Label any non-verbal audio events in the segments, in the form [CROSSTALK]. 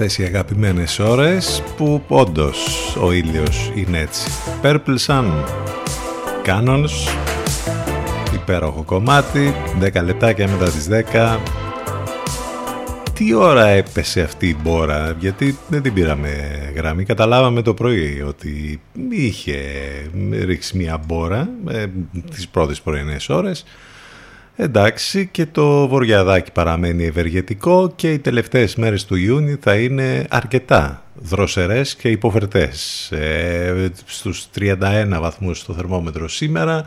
αυτές οι αγαπημένες ώρες που όντως ο ήλιος είναι έτσι. Purple Sun, Canons, υπέροχο κομμάτι, 10 λεπτάκια μετά τις 10. Τι ώρα έπεσε αυτή η μπόρα, γιατί δεν την πήραμε γραμμή. Καταλάβαμε το πρωί ότι είχε ρίξει μια μπόρα ε, τις πρώτες πρωινές ώρες Εντάξει και το βοριαδάκι παραμένει ευεργετικό και οι τελευταίες μέρες του Ιούνιου θα είναι αρκετά δροσερές και υποφερτές. Ε, στους 31 βαθμούς στο θερμόμετρο σήμερα,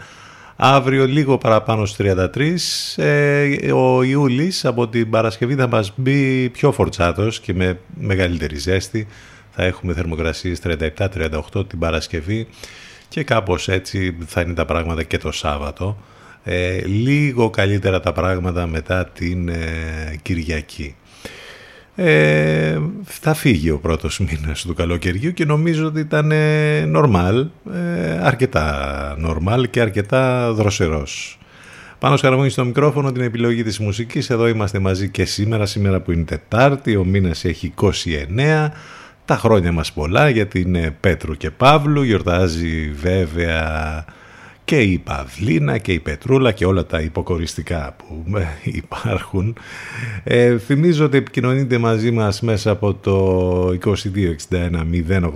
αύριο λίγο παραπάνω στους 33. Ε, ο Ιούλης από την Παρασκευή θα μας μπει πιο φορτσάτος και με μεγαλύτερη ζέστη. Θα έχουμε θερμοκρασίες 37-38 την Παρασκευή και κάπως έτσι θα είναι τα πράγματα και το Σάββατο. Ε, λίγο καλύτερα τα πράγματα μετά την ε, Κυριακή. Ε, θα φύγει ο πρώτος μήνας του καλοκαιριού και νομίζω ότι ήταν νορμάλ, ε, αρκετά νορμάλ και αρκετά δροσερός. Πάνω σκαραμούνι στο μικρόφωνο την επιλογή της μουσικής. Εδώ είμαστε μαζί και σήμερα, σήμερα που είναι Τετάρτη, ο μήνας έχει 29. Τα χρόνια μας πολλά γιατί είναι Πέτρου και Παύλου, γιορτάζει βέβαια και η Παυλίνα και η Πετρούλα και όλα τα υποκοριστικά που ε, υπάρχουν. Ε, θυμίζω ότι επικοινωνείτε μαζί μας μέσα από το 2261 081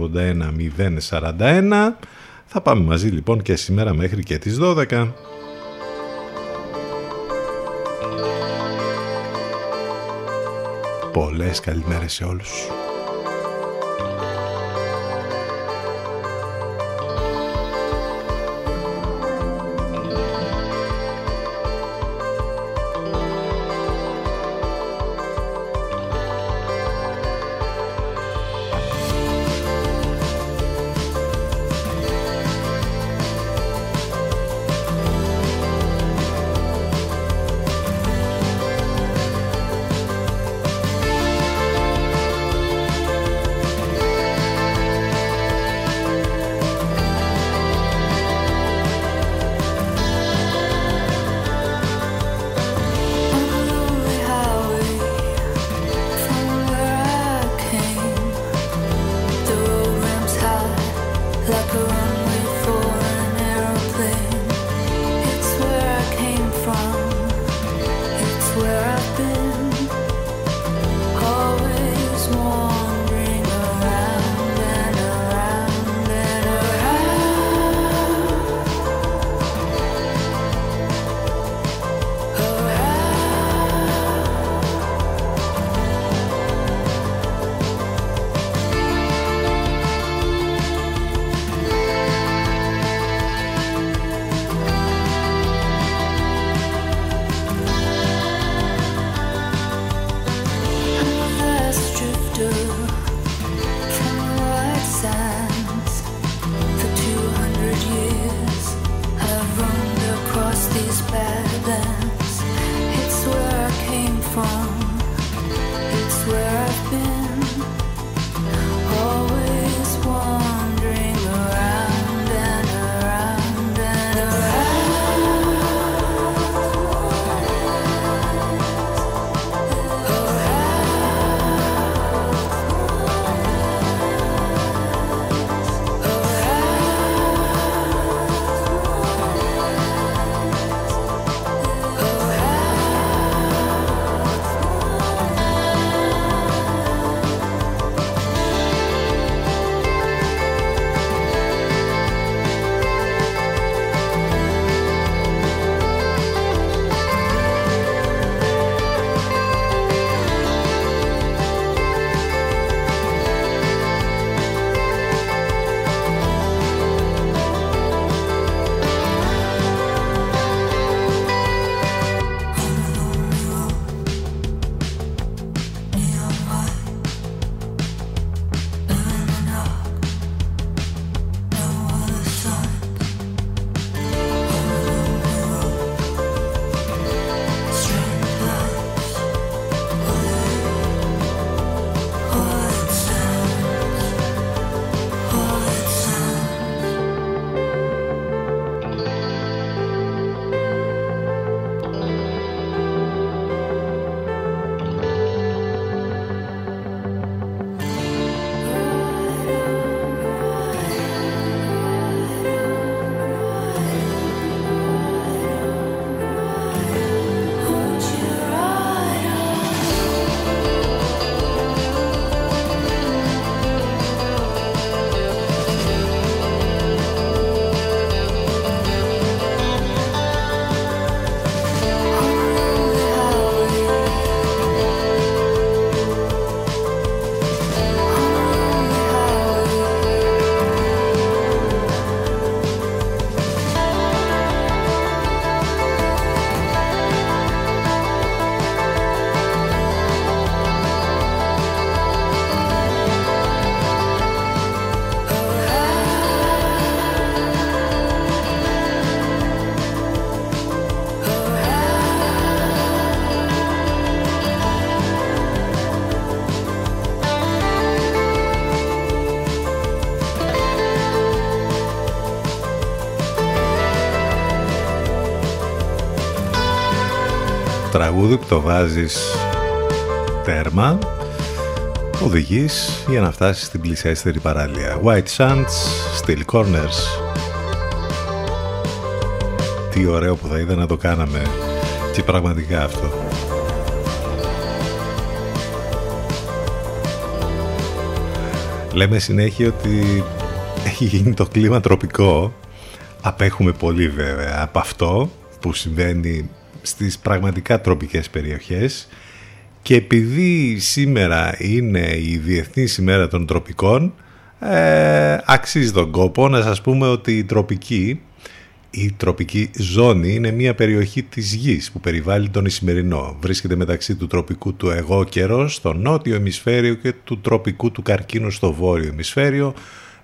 041. Θα πάμε μαζί λοιπόν και σήμερα μέχρι και τις 12. Πολλές καλημέρες σε όλους. Τραγούδι που το βάζεις τέρμα οδηγείς για να φτάσεις στην πλησιέστερη παράλια White Sands, Steel Corners. Τι ωραίο που θα είδα να το κάναμε. Και πραγματικά αυτό. Λέμε συνέχεια ότι έχει γίνει το κλίμα τροπικό. Απέχουμε πολύ βέβαια από αυτό που συμβαίνει στις πραγματικά τροπικές περιοχές και επειδή σήμερα είναι η Διεθνής ημέρα των Τροπικών ε, αξίζει τον κόπο να σας πούμε ότι η τροπική η τροπική ζώνη είναι μια περιοχή της γης που περιβάλλει τον Ισημερινό. Βρίσκεται μεταξύ του τροπικού του εγώ καιρό στο νότιο ημισφαίριο και του τροπικού του καρκίνου στο βόρειο ημισφαίριο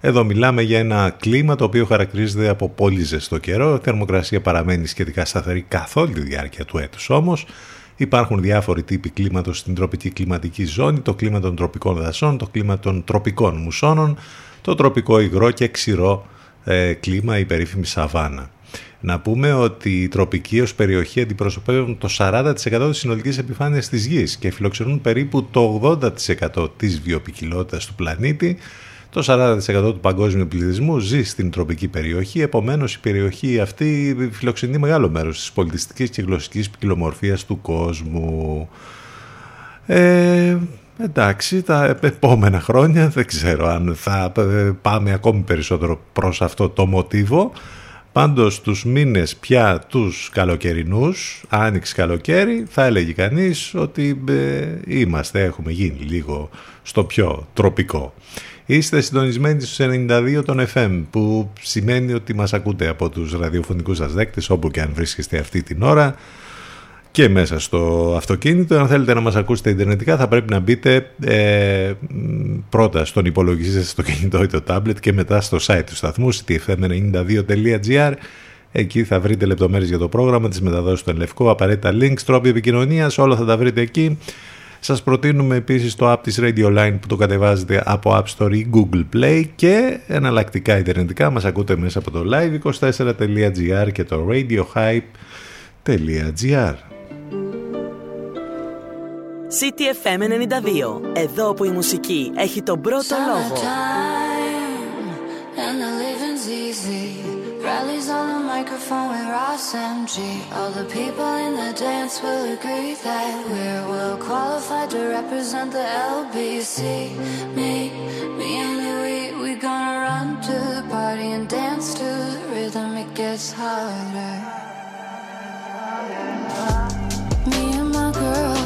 εδώ μιλάμε για ένα κλίμα το οποίο χαρακτηρίζεται από πολύ ζεστό καιρό. Η θερμοκρασία παραμένει σχετικά σταθερή καθ' όλη τη διάρκεια του έτους όμως. Υπάρχουν διάφοροι τύποι κλίματος στην τροπική κλιματική ζώνη, το κλίμα των τροπικών δασών, το κλίμα των τροπικών μουσώνων, το τροπικό υγρό και ξηρό ε, κλίμα, η περίφημη σαβάνα. Να πούμε ότι οι τροπικοί ως περιοχή αντιπροσωπεύουν το 40% της συνολικής επιφάνειας της γης και φιλοξενούν περίπου το 80% της βιοπικιλότητας του πλανήτη, το 40% του παγκόσμιου πληθυσμού ζει στην τροπική περιοχή, επομένως η περιοχή αυτή φιλοξενεί μεγάλο μέρος της πολιτιστικής και γλωσσικής ποικιλομορφίας του κόσμου. Ε, εντάξει, τα επόμενα χρόνια δεν ξέρω αν θα πάμε ακόμη περισσότερο προς αυτό το μοτίβο. Πάντως τους μήνες πια τους καλοκαιρινούς, άνοιξη καλοκαίρι, θα έλεγε κανείς ότι ε, είμαστε, έχουμε γίνει λίγο στο πιο τροπικό. Είστε συντονισμένοι στους 92 των FM που σημαίνει ότι μας ακούτε από τους ραδιοφωνικούς σας δέκτες όπου και αν βρίσκεστε αυτή την ώρα και μέσα στο αυτοκίνητο. Αν θέλετε να μας ακούσετε ιντερνετικά θα πρέπει να μπείτε ε, πρώτα στον υπολογιστή σας στο κινητό ή το tablet και μετά στο site του σταθμού ctfm92.gr Εκεί θα βρείτε λεπτομέρειες για το πρόγραμμα, τις μεταδόσεις στον Λευκό, απαραίτητα links, τρόποι επικοινωνίας, όλα θα τα βρείτε εκεί. Σας προτείνουμε επίσης το app της Radio Line που το κατεβάζετε από App Store ή Google Play και εναλλακτικά ιντερνετικά μας ακούτε μέσα από το live24.gr και το radiohype.gr CTFM 92. Εδώ που η μουσική έχει τον πρώτο λόγο. Rallies on the microphone with Ross MG. All the people in the dance will agree that we're well qualified to represent the LBC. Me, me and Louis, we gonna run to the party and dance to the rhythm. It gets harder. Me and my girl,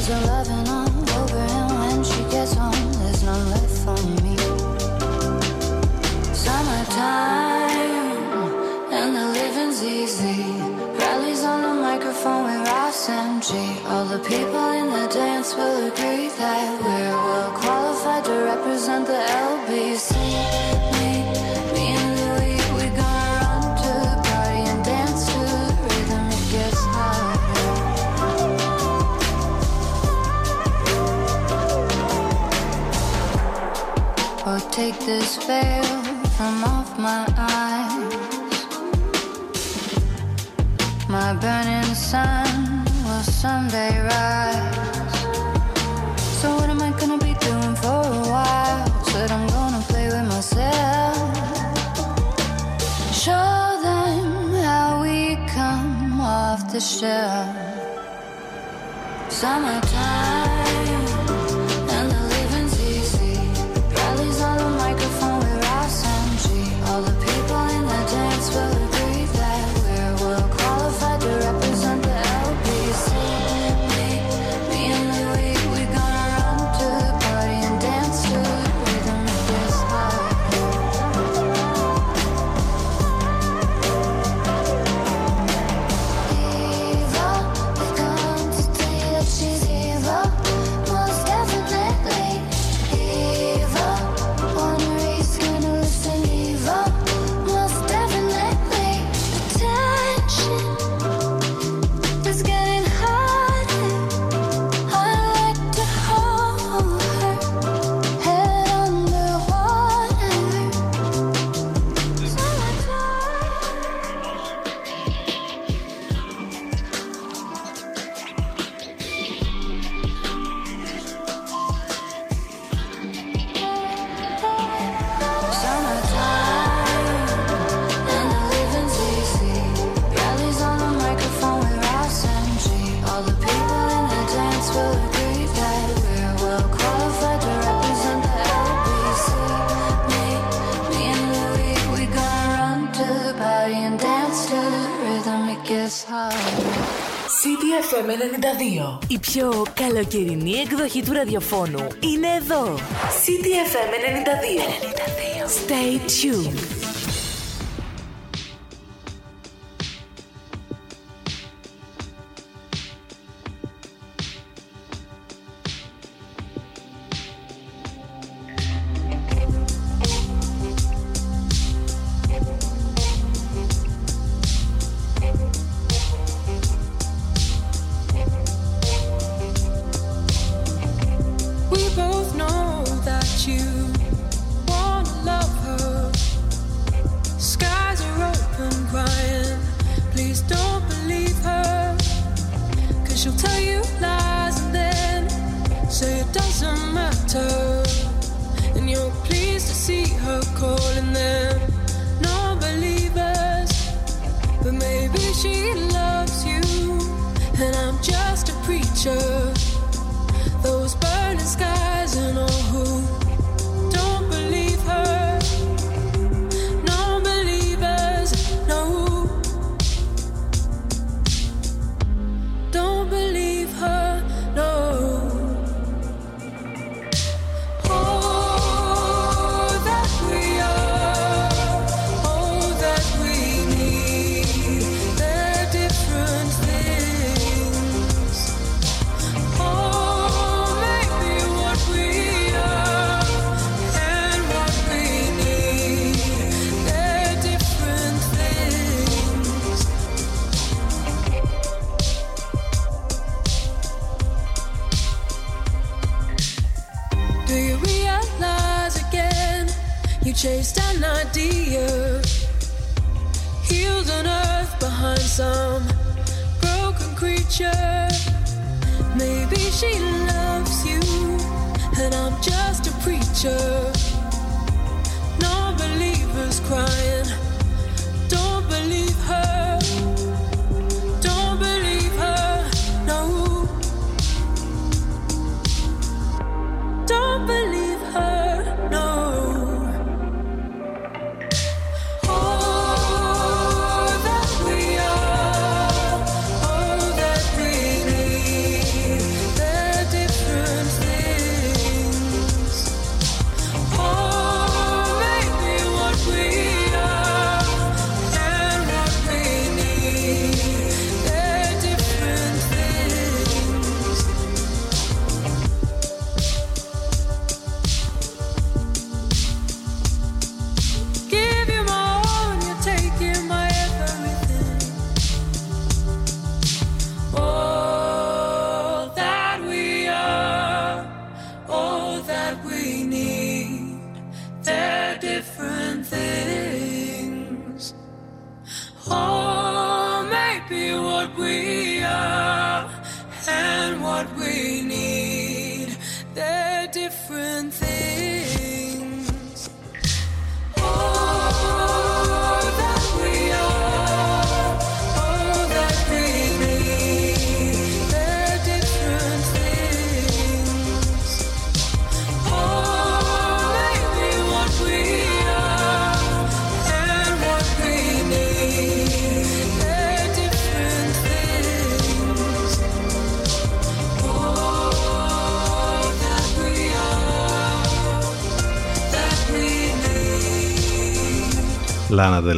Spreads her and when she gets home, there's none left for me. Summertime, and the living's easy. Rallies on the microphone with Ross and G. All the people in the dance will agree that we're well qualified to represent the LBC. Take this veil from off my eyes. My burning sun will someday rise. So, what am I gonna be doing for a while? Said I'm gonna play with myself. Show them how we come off the shelf. Summertime. CDFM 92. Η πιο καλοκαιρινή εκδοχή του ραδιοφώνου είναι εδώ. CDFM 92. 92. Stay tuned. she'll tell you lies and then say it doesn't matter. And you're pleased to see her calling them non believers. But maybe she loves you, and I'm just a preacher. some broken creature. Maybe she loves you, and I'm just a preacher. Non believers crying.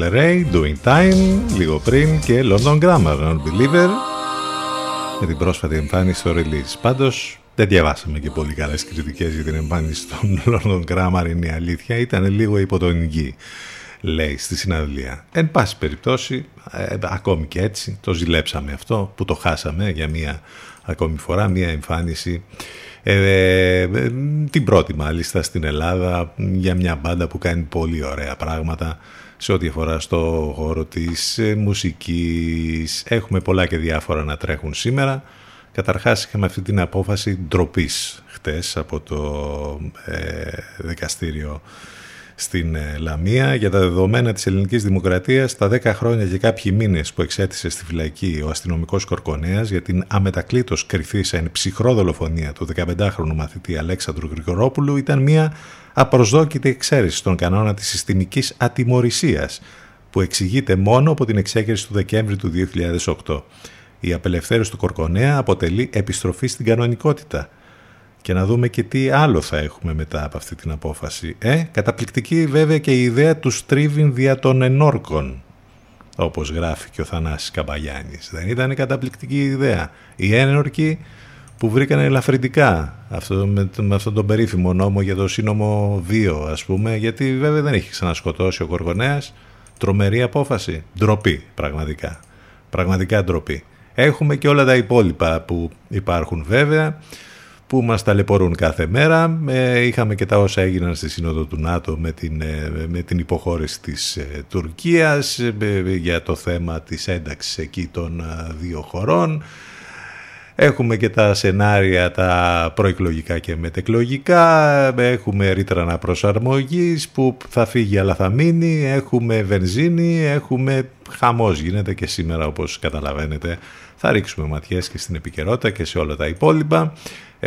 Del Rey, Doing Time, λίγο πριν και London Grammar, Unbeliever με την πρόσφατη εμφάνιση στο release. Πάντως δεν διαβάσαμε και πολύ καλές κριτικές για την εμφάνιση των [LAUGHS] London Grammar, είναι η αλήθεια, ήταν λίγο υποτονική λέει στη συναυλία. Εν πάση περιπτώσει, ε, ακόμη και έτσι, το ζηλέψαμε αυτό που το χάσαμε για μία ακόμη φορά, μία εμφάνιση ε, ε, την πρώτη μάλιστα στην Ελλάδα για μια μπάντα που κάνει πολύ ωραία πράγματα σε ό,τι αφορά στο χώρο της ε, μουσικής. Έχουμε πολλά και διάφορα να τρέχουν σήμερα. Καταρχάς είχαμε αυτή την απόφαση ντροπής χτες από το ε, δικαστήριο στην ε, Λαμία για τα δεδομένα της ελληνικής δημοκρατίας τα 10 χρόνια και κάποιοι μήνες που εξέτησε στη φυλακή ο αστυνομικός Κορκονέας για την αμετακλήτως κρυφή εν ψυχρό δολοφονία του 15χρονου μαθητή Αλέξανδρου Γρηγορόπουλου ήταν μια απροσδόκητη εξαίρεση στον κανόνα της συστημικής ατιμορρησίας που εξηγείται μόνο από την εξέγερση του Δεκέμβρη του 2008. Η απελευθέρωση του Κορκονέα αποτελεί επιστροφή στην κανονικότητα. Και να δούμε και τι άλλο θα έχουμε μετά από αυτή την απόφαση. Ε, καταπληκτική βέβαια και η ιδέα του στρίβιν δια των ενόρκων, όπως γράφει και ο Θανάσης Καμπαγιάννης. Δεν ήταν η καταπληκτική ιδέα. Οι ένορκοι που βρήκαν ελαφρυντικά αυτό, με, με αυτόν τον περίφημο νόμο για το σύνομο 2 ας πούμε, γιατί βέβαια δεν έχει ξανασκοτώσει ο Κοργονέας. Τρομερή απόφαση. Ντροπή πραγματικά. Πραγματικά ντροπή. Έχουμε και όλα τα υπόλοιπα που υπάρχουν βέβαια που μας ταλαιπωρούν κάθε μέρα. Ε, είχαμε και τα όσα έγιναν στη Σύνοδο του ΝΑΤΟ με την, ε, με την υποχώρηση της ε, Τουρκίας για το θέμα της ένταξης εκεί των δύο χωρών. Έχουμε και τα σενάρια τα προεκλογικά και μετεκλογικά, έχουμε ρήτρα αναπροσαρμογής που θα φύγει αλλά θα μείνει, έχουμε βενζίνη, έχουμε χαμός γίνεται και σήμερα όπως καταλαβαίνετε. Θα ρίξουμε ματιές και στην επικαιρότητα και σε όλα τα υπόλοιπα.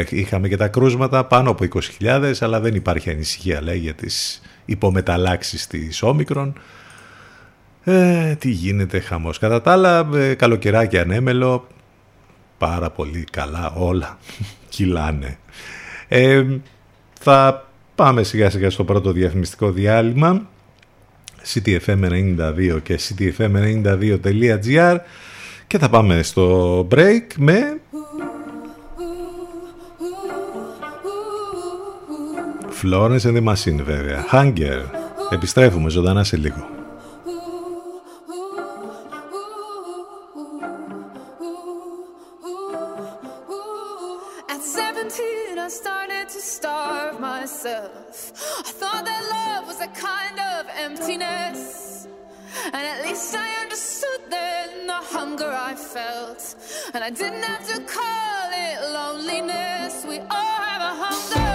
Είχαμε και τα κρούσματα πάνω από 20.000 αλλά δεν υπάρχει ανησυχία λέει για τις υπομεταλλάξεις της όμικρον. Ε, τι γίνεται χαμός. Κατά τα άλλα, ε, καλοκαιράκι ανέμελο, πάρα πολύ καλά όλα [LAUGHS] κυλάνε. Ε, θα πάμε σιγά σιγά στο πρώτο διαφημιστικό διάλειμμα ctfm92 και ctfm92.gr και θα πάμε στο break με Florence and the Machine βέβαια Hunger Επιστρέφουμε ζωντανά σε λίγο I didn't have to call it loneliness. We all have a hunger.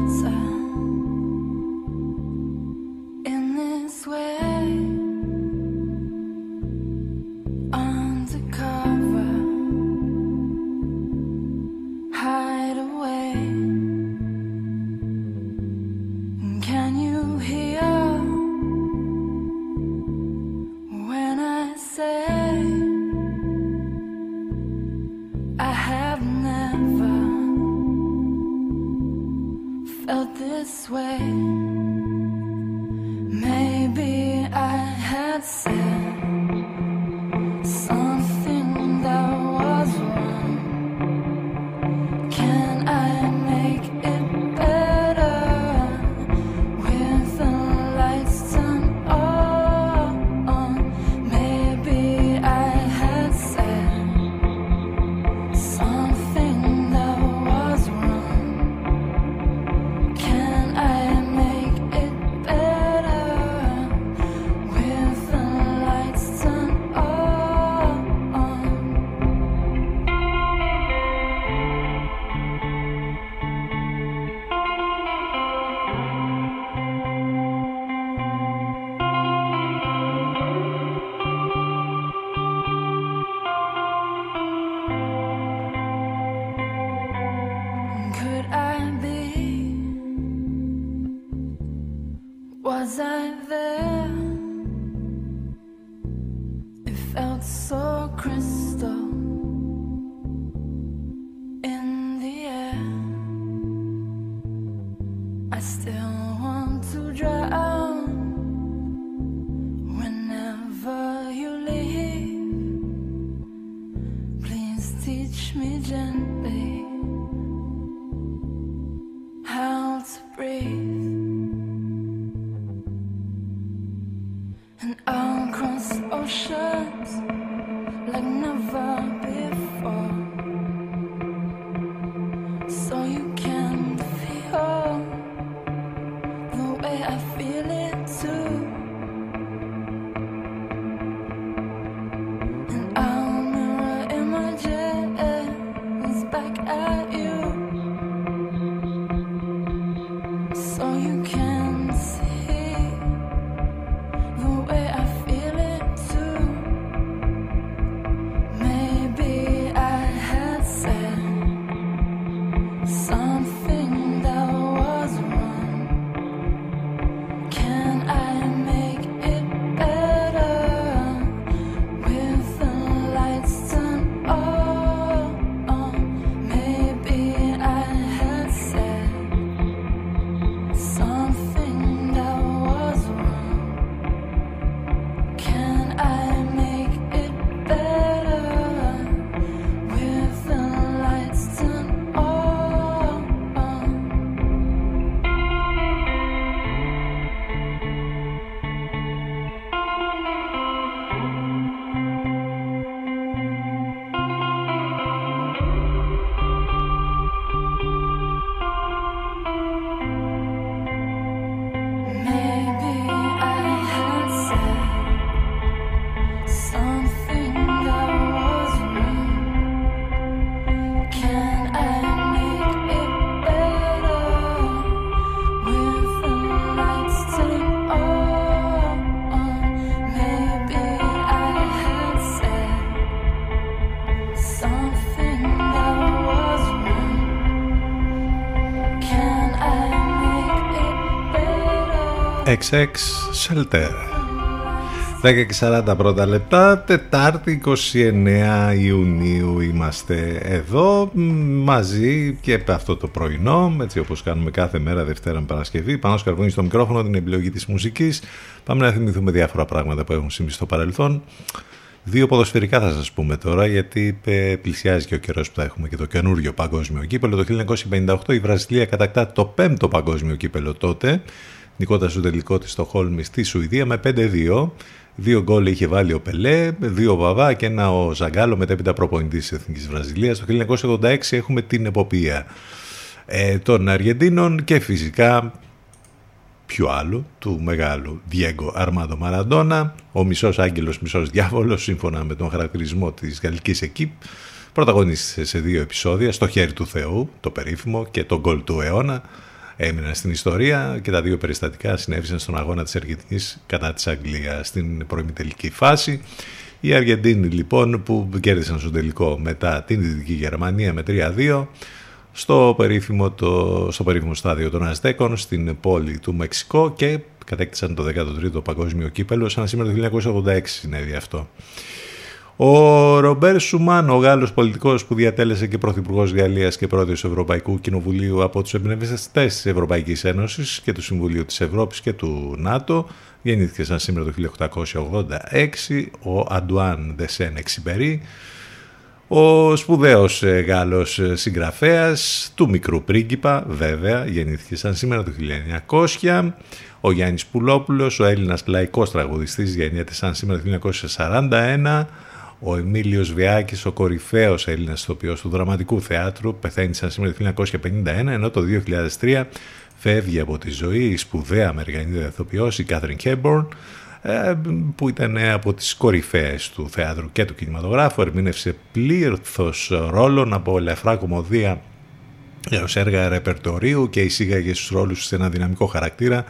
XX Shelter 10 και 40 πρώτα λεπτά, Τετάρτη 29 Ιουνίου είμαστε εδώ μ, μαζί και αυτό το πρωινό, έτσι όπως κάνουμε κάθε μέρα Δευτέρα με Παρασκευή. Πάνω σκαρβούνι στο μικρόφωνο την επιλογή της μουσικής. Πάμε να θυμηθούμε διάφορα πράγματα που έχουν συμβεί στο παρελθόν. Δύο ποδοσφαιρικά θα σας πούμε τώρα γιατί ε, πλησιάζει και ο καιρός που θα έχουμε και το καινούριο παγκόσμιο κύπελο. Το 1958 η Βραζιλία κατακτά το πέμπτο παγκόσμιο κύπελο τότε νικώντα στο τελικό τη στο Χόλμη στη Σουηδία με 5-2. Δύο γκολ είχε βάλει ο Πελέ, δύο ο Βαβά και ένα ο Ζαγκάλο μετέπειτα προπονητής της Εθνικής Βραζιλίας. Το 1986 έχουμε την εποπία ε, των Αργεντίνων και φυσικά πιο άλλο, του μεγάλου Διέγκο Αρμάδο Μαραντόνα, ο μισός άγγελος, μισός διάβολος, σύμφωνα με τον χαρακτηρισμό της γαλλικής εκείπ, πρωταγωνίστησε σε δύο επεισόδια, στο χέρι του Θεού, το περίφημο και το γκολ του αιώνα, έμειναν στην ιστορία και τα δύο περιστατικά συνέβησαν στον αγώνα της Αργεντινής κατά της Αγγλίας στην προημιτελική φάση. Οι Αργεντίνοι λοιπόν που κέρδισαν στο τελικό μετά την Δυτική Γερμανία με 3-2 στο περίφημο, το, στο περίφημο στάδιο των Αζτέκων στην πόλη του Μεξικό και κατέκτησαν το 13ο παγκόσμιο κύπελο σαν σήμερα το 1986 συνέβη αυτό. Ο Ρομπέρ Σουμάν, ο Γάλλος πολιτικός που διατέλεσε και πρωθυπουργός Γαλλίας και πρόεδρος του Ευρωπαϊκού Κοινοβουλίου από τους εμπνευστές της Ευρωπαϊκής Ένωσης και του Συμβουλίου της Ευρώπης και του ΝΑΤΟ, γεννήθηκε σαν σήμερα το 1886. Ο Αντουάν Δεσέν Εξιμπερί, ο σπουδαίος ε, Γάλλος ε, συγγραφέας του Μικρού Πρίγκιπα, βέβαια, γεννήθηκε σαν σήμερα το 1900. Ο Γιάννης Πουλόπουλος, ο Έλληνας λαϊκός τραγουδιστής, γεννιέται σαν σήμερα το 1941. Ο Εμίλιος Βιάκης, ο κορυφαίος Έλληνας ηθοποιός του δραματικού θεάτρου, πεθαίνει σαν σήμερα το 1951, ενώ το 2003 φεύγει από τη ζωή η σπουδαία Αμερικανίδα ηθοποιός, η Κάθριν Χέμπορν, ε, που ήταν από τις κορυφαίες του θεάτρου και του κινηματογράφου, ερμήνευσε πλήρθος ρόλων από ελευθερά κομμωδία έως έργα ρεπερτορίου και εισήγαγε στους ρόλους σε ένα δυναμικό χαρακτήρα,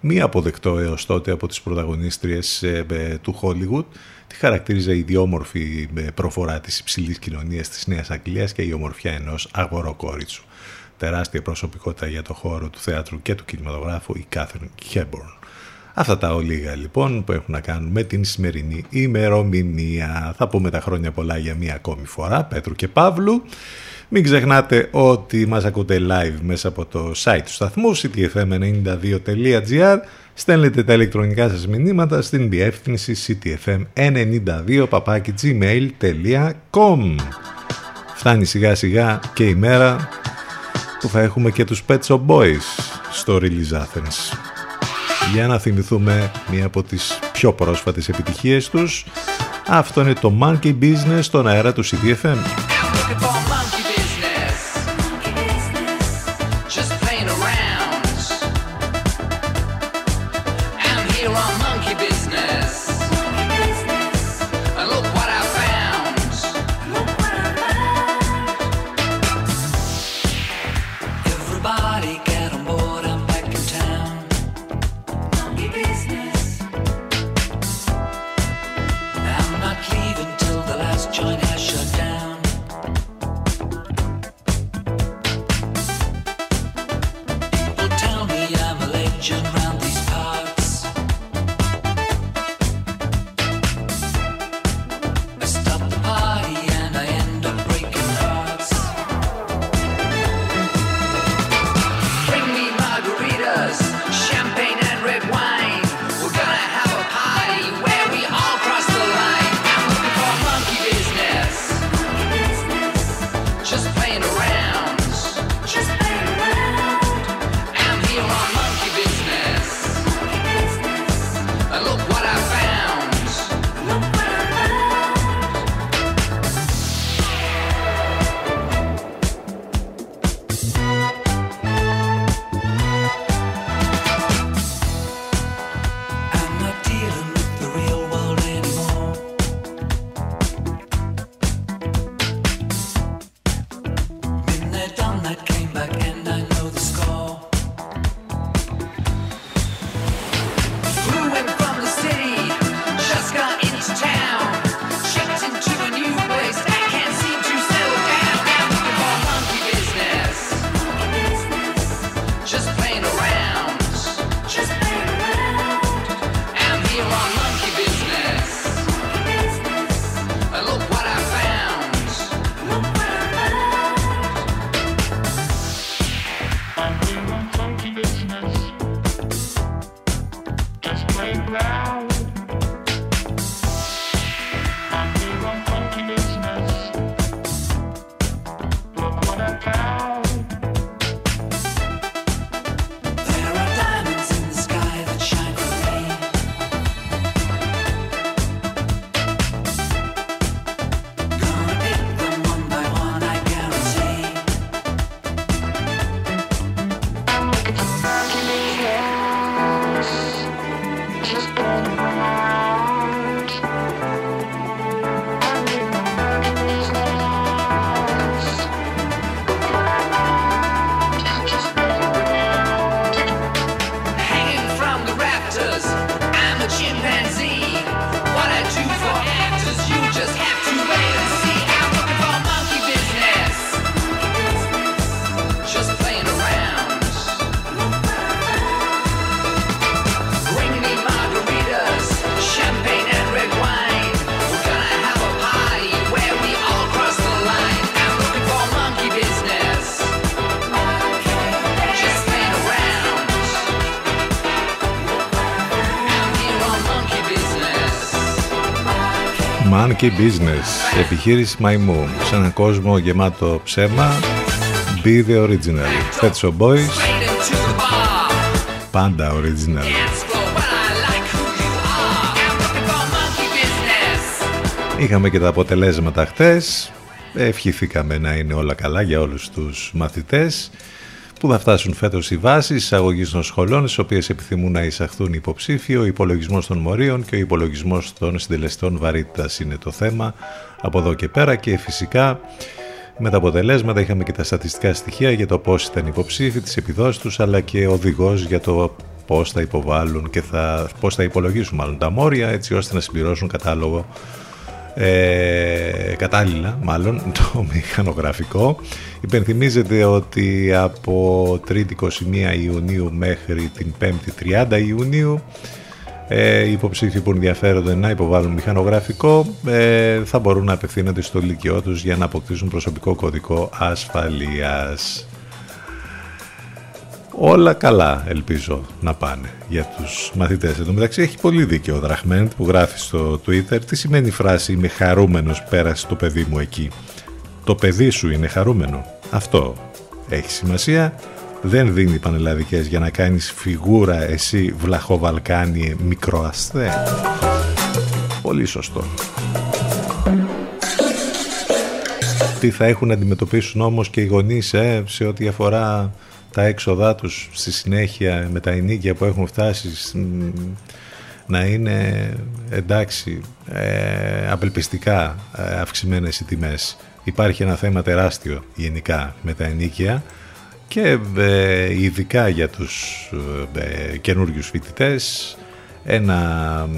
μη αποδεκτό έως τότε από τις πρωταγωνίστριες ε, ε, του Hollywood. Τη χαρακτήριζε η ιδιόμορφη προφορά της υψηλής κοινωνίας της Νέας Αγγλίας και η ομορφιά ενός αγοροκόριτσου. Τεράστια προσωπικότητα για το χώρο του θεάτρου και του κινηματογράφου η Κάθριν Χέμπορν. Αυτά τα ολίγα λοιπόν που έχουν να κάνουν με την σημερινή ημερομηνία. Θα πούμε τα χρόνια πολλά για μία ακόμη φορά, Πέτρου και Παύλου. Μην ξεχνάτε ότι μας ακούτε live μέσα από το site του σταθμού ctfm92.gr Στέλνετε τα ηλεκτρονικά σας μηνύματα στην διεύθυνση ctfm92 Φτάνει σιγά σιγά και η μέρα που θα έχουμε και τους Pet Shop Boys στο Release Athens για να θυμηθούμε μία από τις πιο πρόσφατες επιτυχίες τους. Αυτό είναι το Monkey Business στον αέρα του CDFM. Monkey Business, επιχείρηση μαϊμού, σε έναν κόσμο γεμάτο ψέμα, Be the original. Pet Shop Boys, πάντα original. Είχαμε και τα αποτελέσματα χτες, ευχηθήκαμε να είναι όλα καλά για όλους τους μαθητές που θα φτάσουν φέτος οι βάσεις εισαγωγής των σχολών, στις οποίες επιθυμούν να εισαχθούν υποψήφιο, ο υπολογισμός των μορίων και ο υπολογισμός των συντελεστών βαρύτητας είναι το θέμα. Από εδώ και πέρα και φυσικά με τα αποτελέσματα είχαμε και τα στατιστικά στοιχεία για το πώς ήταν υποψήφοι, τις επιδόσεις τους, αλλά και οδηγός για το πώς θα υποβάλουν και θα, πώς θα υπολογίσουν μάλλον τα μόρια, έτσι ώστε να συμπληρώσουν κατάλογο ε, κατάλληλα μάλλον [LAUGHS] το μηχανογραφικό υπενθυμίζεται ότι από 3η 21 Ιουνίου μέχρι την 5η 30 Ιουνίου ε, οι υποψήφοι που ενδιαφέρονται να υποβάλουν μηχανογραφικό ε, θα μπορούν να απευθύνονται στο λυκειό τους για να αποκτήσουν προσωπικό κωδικό ασφαλείας. Όλα καλά ελπίζω να πάνε για τους μαθητές. Εν τω μεταξύ έχει πολύ δίκιο ο Δραχμέντ που γράφει στο Twitter τι σημαίνει η φράση «Είμαι χαρούμενος πέρασε το παιδί μου εκεί». Το παιδί σου είναι χαρούμενο. Αυτό έχει σημασία. Δεν δίνει πανελλαδικές για να κάνεις φιγούρα εσύ βλαχοβαλκάνιε μικροαστέ. Πολύ σωστό. Τι θα έχουν να αντιμετωπίσουν όμως και οι γονείς ε, σε ό,τι αφορά τα έξοδά τους στη συνέχεια με τα ενίκια που έχουν φτάσει να είναι εντάξει ε, απελπιστικά ε, αυξημένες οι τιμές. Υπάρχει ένα θέμα τεράστιο γενικά με τα ενίκια και ε, ειδικά για τους ε, καινούριους φοιτητές ένα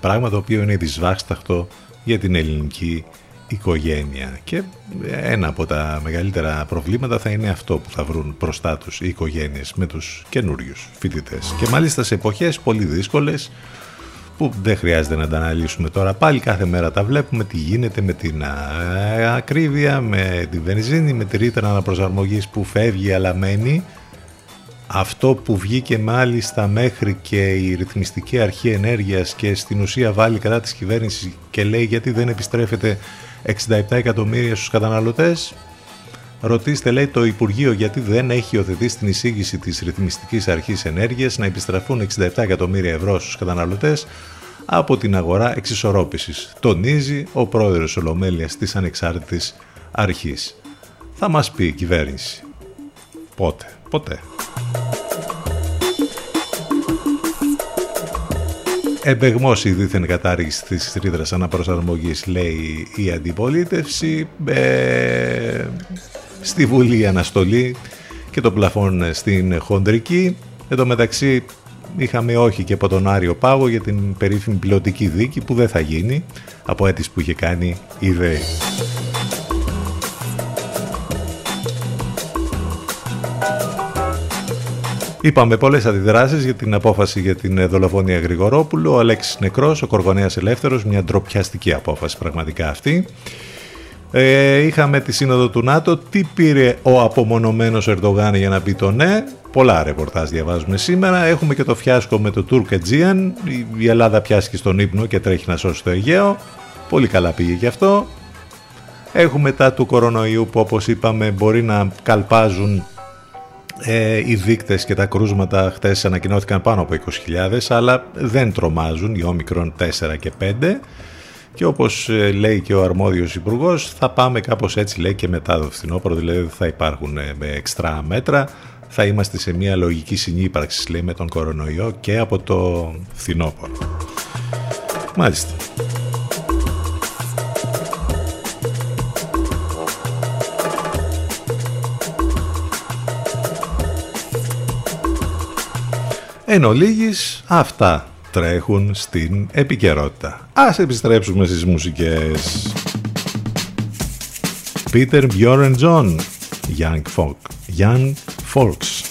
πράγμα το οποίο είναι δυσβάσταχτο για την ελληνική οικογένεια. Και ένα από τα μεγαλύτερα προβλήματα θα είναι αυτό που θα βρουν μπροστά τους οι οικογένειες με τους καινούριους φοιτητές. Και μάλιστα σε εποχές πολύ δύσκολες που δεν χρειάζεται να τα αναλύσουμε τώρα πάλι κάθε μέρα τα βλέπουμε τι γίνεται με την ακρίβεια με τη βενζίνη, με τη ρήτρα αναπροσαρμογής που φεύγει αλλά μένει. Αυτό που βγήκε μάλιστα μέχρι και η ρυθμιστική αρχή ενέργειας και στην ουσία βάλει κατά της κυβέρνησης και λέει γιατί δεν επιστρέφεται 67 εκατομμύρια στους καταναλωτές. Ρωτήστε λέει το Υπουργείο γιατί δεν έχει υιοθετήσει την εισήγηση της ρυθμιστικής αρχής ενέργειας να επιστραφούν 67 εκατομμύρια ευρώ στους καταναλωτές από την αγορά εξισορρόπησης. Τονίζει ο πρόεδρος Ολομέλειας της Ανεξάρτητης Αρχής. Θα μας πει η κυβέρνηση. Πότε. Ποτέ. Εμπεγμός η δίθεν κατάργηση της ρήτρας αναπροσαρμογής, λέει η αντιπολίτευση. Ε, στη Βουλή αναστολή και το πλαφόν στην χοντρική. Εν τω μεταξύ είχαμε όχι και από τον Άριο Πάγο για την περίφημη πιλωτική δίκη που δεν θα γίνει από αίτηση που είχε κάνει η ΔΕΗ. Είπαμε πολλές αντιδράσεις για την απόφαση για την δολοφονία Γρηγορόπουλου. Ο Αλέξης νεκρός, ο Κοργονέας ελεύθερος, μια ντροπιαστική απόφαση πραγματικά αυτή. Ε, είχαμε τη σύνοδο του ΝΑΤΟ. Τι πήρε ο απομονωμένος Ερντογάν για να πει το ναι; Πολλά ρεπορτάζ διαβάζουμε σήμερα. Έχουμε και το φιάσκο με το Τούρκ Αιτζίαν. Η Ελλάδα πιάσκει στον ύπνο και τρέχει να σώσει το Αιγαίο. Πολύ καλά πήγε και αυτό. Έχουμε τα του κορονοϊού που όπως είπαμε μπορεί να καλπάζουν ε, οι δείκτες και τα κρούσματα χτες ανακοινώθηκαν πάνω από 20.000 αλλά δεν τρομάζουν οι όμικρον 4 και 5 και όπως ε, λέει και ο αρμόδιος υπουργός, θα πάμε κάπως έτσι λέει και μετά το φθινόπωρο δηλαδή θα υπάρχουν ε, με εξτρά μέτρα θα είμαστε σε μια λογική συνύπαρξης λέει με τον κορονοϊό και από το φθινόπωρο. Μάλιστα. Εν ολίγης, αυτά τρέχουν στην επικαιρότητα. Ας επιστρέψουμε στις μουσικές. Peter Bjorn John, Young Folk, Young Folks.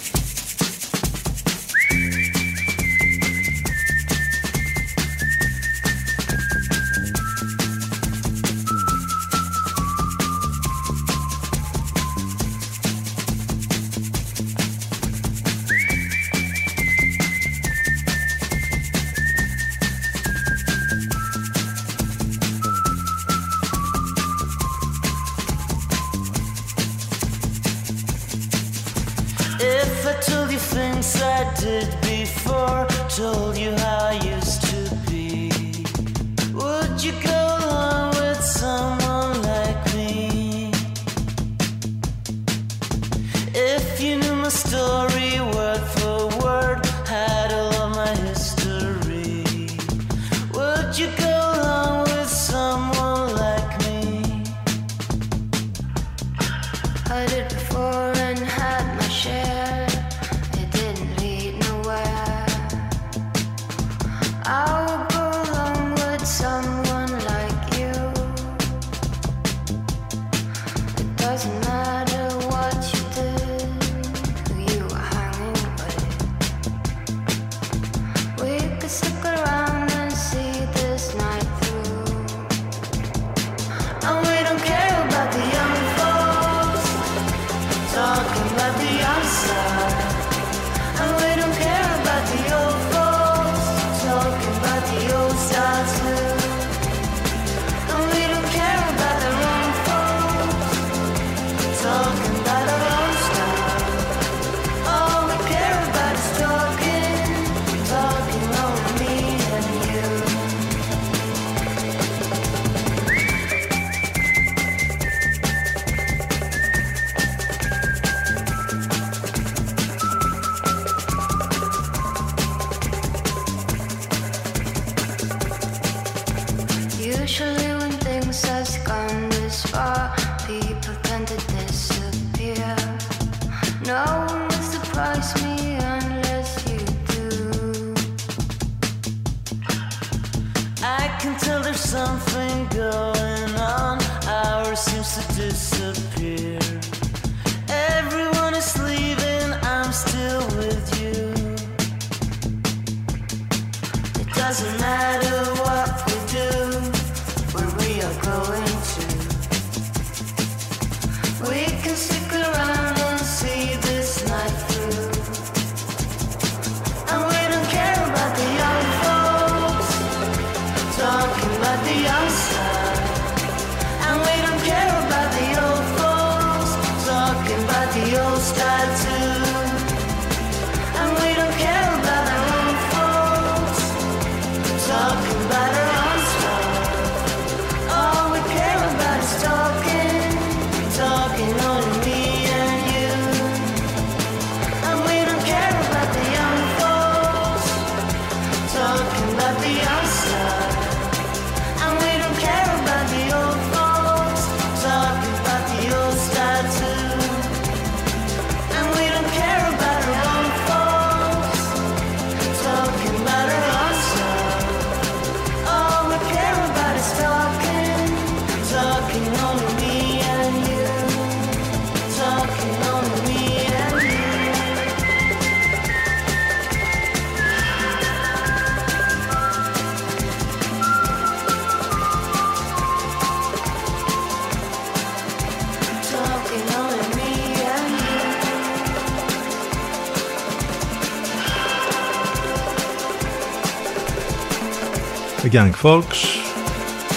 Folks,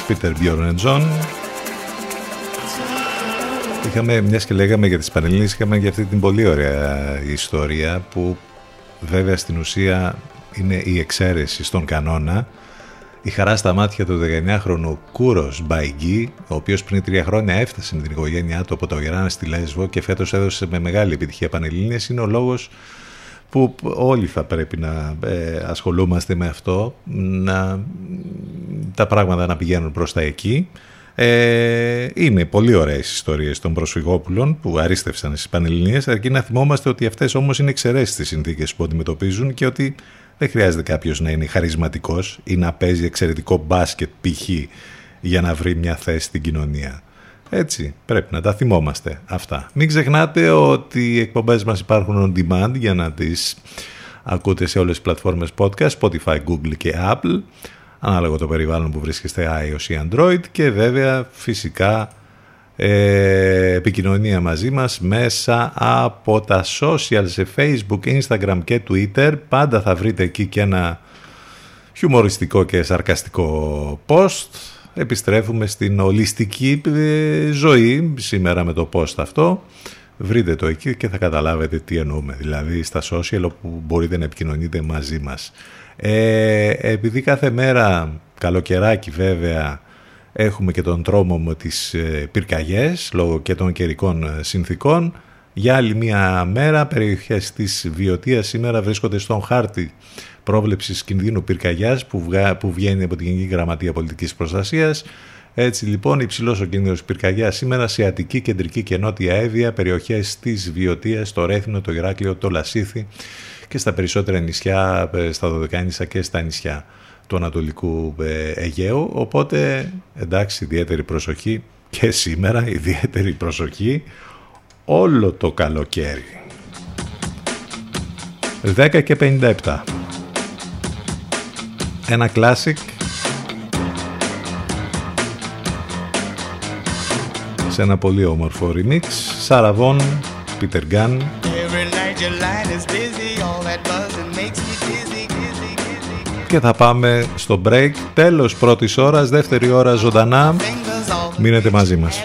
Peter Bjorn John. Είχαμε, μιας και λέγαμε για τις Πανελλήνες, είχαμε για αυτή την πολύ ωραία ιστορία που βέβαια στην ουσία είναι η εξαίρεση στον κανόνα. Η χαρά στα μάτια του 19χρονου Κούρος Μπαϊγκή, ο οποίος πριν τρία χρόνια έφτασε με την οικογένειά του από το Ιράν στη Λέσβο και φέτος έδωσε με μεγάλη επιτυχία Πανελλήνες, είναι ο λόγος που όλοι θα πρέπει να ε, ασχολούμαστε με αυτό, να, τα πράγματα να πηγαίνουν προς τα εκεί. Ε, είναι πολύ ωραίες ιστορίες των προσφυγόπουλων που αρίστευσαν στις Πανελληνίες, αρκεί να θυμόμαστε ότι αυτές όμως είναι εξαιρέσεις στις συνθήκες που αντιμετωπίζουν και ότι δεν χρειάζεται κάποιος να είναι χαρισματικός ή να παίζει εξαιρετικό μπάσκετ π.χ. για να βρει μια θέση στην κοινωνία. Έτσι, πρέπει να τα θυμόμαστε αυτά. Μην ξεχνάτε ότι οι εκπομπές μας υπάρχουν on demand για να τις ακούτε σε όλες τις πλατφόρμες podcast, Spotify, Google και Apple, ανάλογα το περιβάλλον που βρίσκεστε iOS ή Android και βέβαια φυσικά ε, επικοινωνία μαζί μας μέσα από τα social σε Facebook, Instagram και Twitter. Πάντα θα βρείτε εκεί και ένα χιουμοριστικό και σαρκαστικό post επιστρέφουμε στην ολιστική ε, ζωή σήμερα με το post αυτό βρείτε το εκεί και θα καταλάβετε τι εννοούμε. Δηλαδή στα social όπου μπορείτε να επικοινωνείτε μαζί μας. Ε, επειδή κάθε μέρα, καλοκαιράκι βέβαια, έχουμε και τον τρόμο με τις ε, πυρκαγιές λόγω και των καιρικών ε, συνθήκων, για άλλη μία μέρα περιοχές της Βιωτίας σήμερα βρίσκονται στον χάρτη πρόβλεψης κινδύνου πυρκαγιάς που, που βγαίνει από την Γενική Γραμματεία Πολιτικής Προστασίας έτσι λοιπόν, υψηλός ο κίνδυνος πυρκαγιάς σήμερα σε Αττική, Κεντρική και Νότια Εύβοια, περιοχές της Βιωτίας, το Ρέθινο, το Ηράκλειο, το Λασίθι και στα περισσότερα νησιά, ε, στα Δωδεκάνησα και στα νησιά του Ανατολικού ε, Αιγαίου. Οπότε, εντάξει, ιδιαίτερη προσοχή και σήμερα, ιδιαίτερη προσοχή όλο το καλοκαίρι. 10 και 57. Ένα κλάσικ σε ένα πολύ όμορφο remix. Σαραβόν, Peter Gunn. Και θα πάμε στο break. Τέλος πρώτης ώρας, δεύτερη ώρα ζωντανά. Μείνετε μαζί μας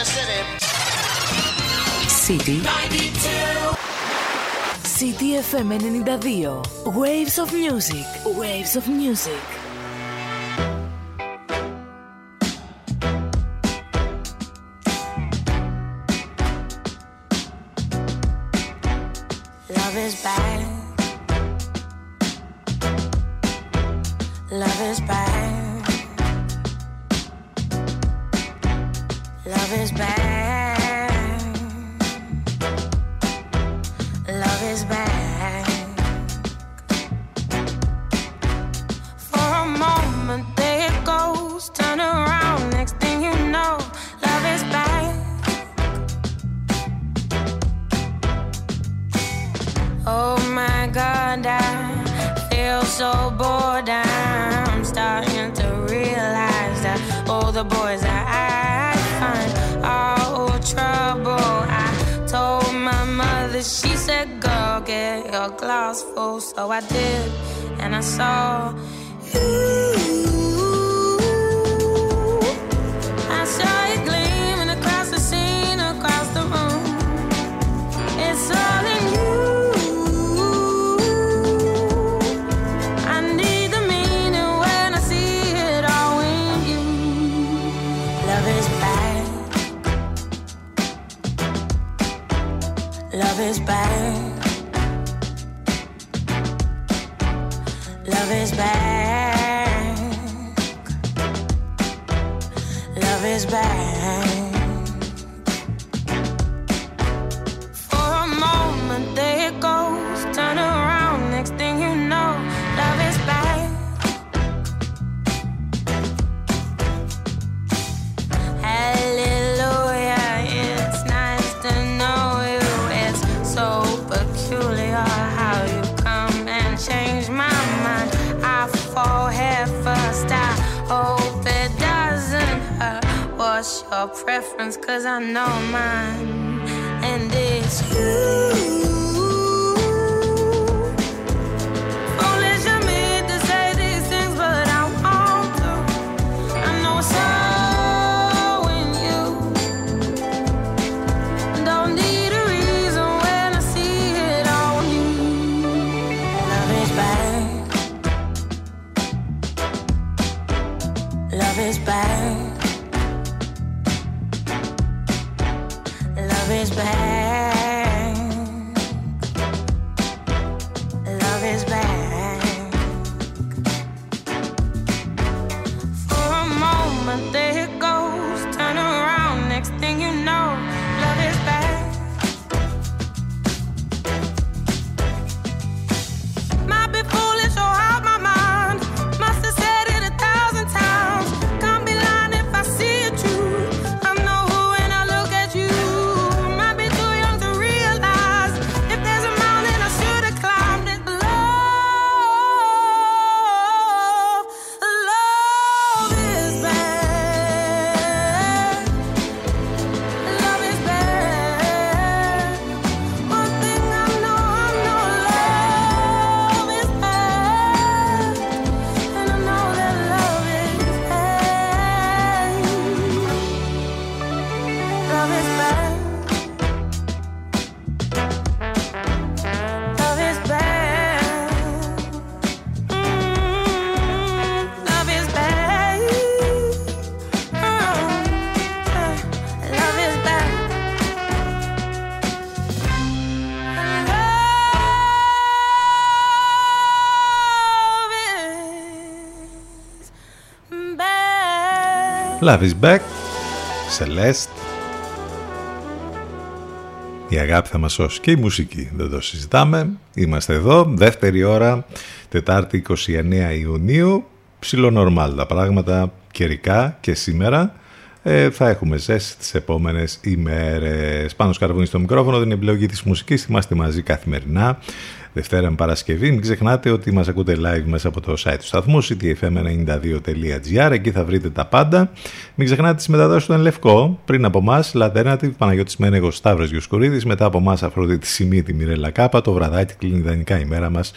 the city. City. 92. City FM 92. Waves of music. Waves of music. is back. Love is back, Η αγάπη θα μας σώσει και η μουσική, δεν το συζητάμε. Είμαστε εδώ, δεύτερη ώρα, Τετάρτη 29 Ιουνίου. Ψιλονορμάλ τα πράγματα καιρικά και σήμερα. Ε, θα έχουμε ζέση τις επόμενες ημέρες. Πάνω σκαρβούνι στο μικρόφωνο, την επιλογή της μουσικής. Είμαστε μαζί καθημερινά Δευτέρα με Παρασκευή. Μην ξεχνάτε ότι μας ακούτε live μέσα από το site του σταθμού ctfm92.gr. Εκεί θα βρείτε τα πάντα. Μην ξεχνάτε τις μεταδόσεις του Ενλευκό. Πριν από εμά, Λατερνατιβ, Παναγιώτης Μένεγος, Σταύρος Γιουσκουρίδης. Μετά από εμά, Αφροδίτη Σημίτη, Μιρέλα Κάπα. Το βραδάκι κλείνει ιδανικά ημέρα μας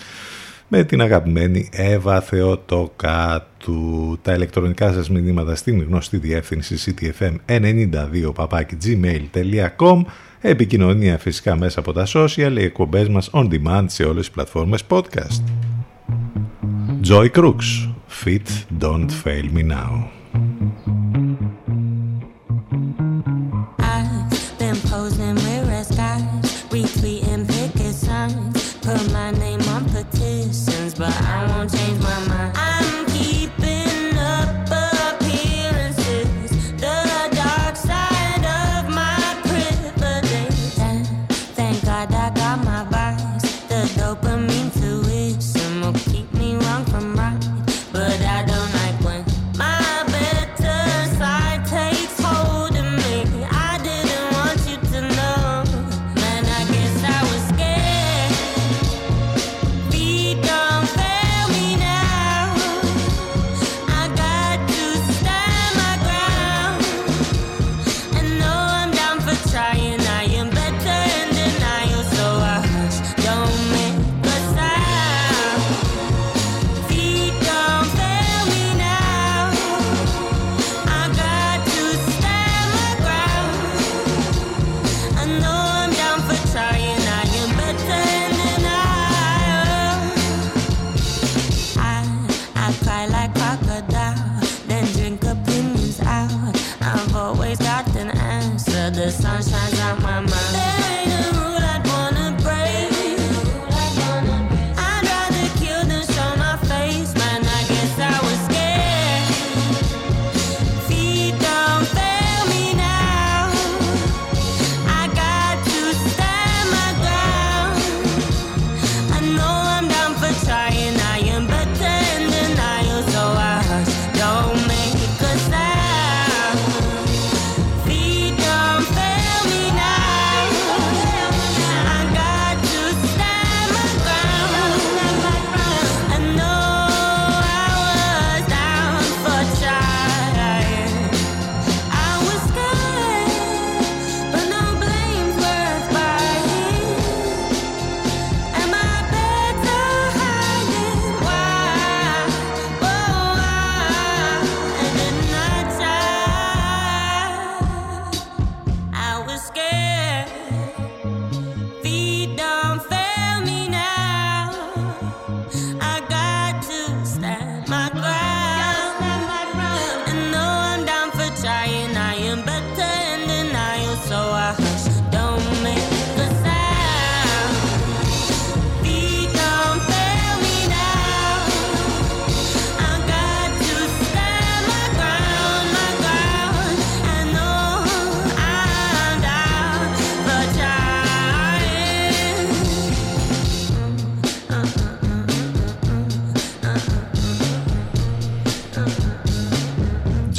με την αγαπημένη Εύα Θεοτοκάτου. Τα ηλεκτρονικά σας μηνύματα στην γνωστή διεύθυνση ctfm92 gmail.com Επικοινωνία φυσικά μέσα από τα social, οι εκπομπές μας on demand σε όλες τις πλατφόρμες podcast. Joy Crooks, Fit Don't Fail Me Now.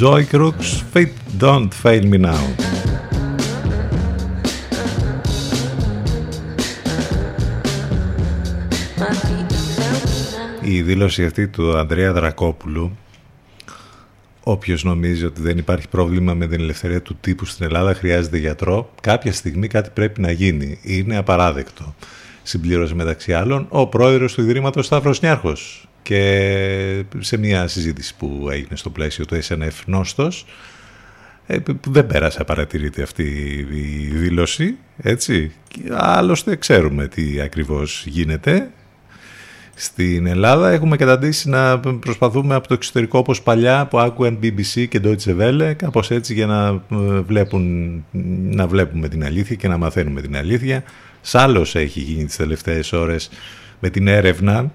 Joy Crooks, Fit Don't Fail Me Now. Η δήλωση αυτή του Ανδρέα Δρακόπουλου Όποιος νομίζει ότι δεν υπάρχει πρόβλημα με την ελευθερία του τύπου στην Ελλάδα χρειάζεται γιατρό. Κάποια στιγμή κάτι πρέπει να γίνει. Είναι απαράδεκτο. Συμπλήρωσε μεταξύ άλλων ο πρόεδρος του Ιδρύματος Σταύρος Νιάρχος και σε μια συζήτηση που έγινε στο πλαίσιο του SNF Νόστος ε, δεν πέρασε απαρατηρείται αυτή η δήλωση έτσι. Άλλωστε ξέρουμε τι ακριβώς γίνεται. Στην Ελλάδα έχουμε καταντήσει να προσπαθούμε από το εξωτερικό όπως παλιά που άκουαν BBC και Deutsche Welle κάπως έτσι για να, ε, βλέπουν, να βλέπουμε την αλήθεια και να μαθαίνουμε την αλήθεια. Σ' έχει γίνει τις τελευταίες ώρες με την έρευνα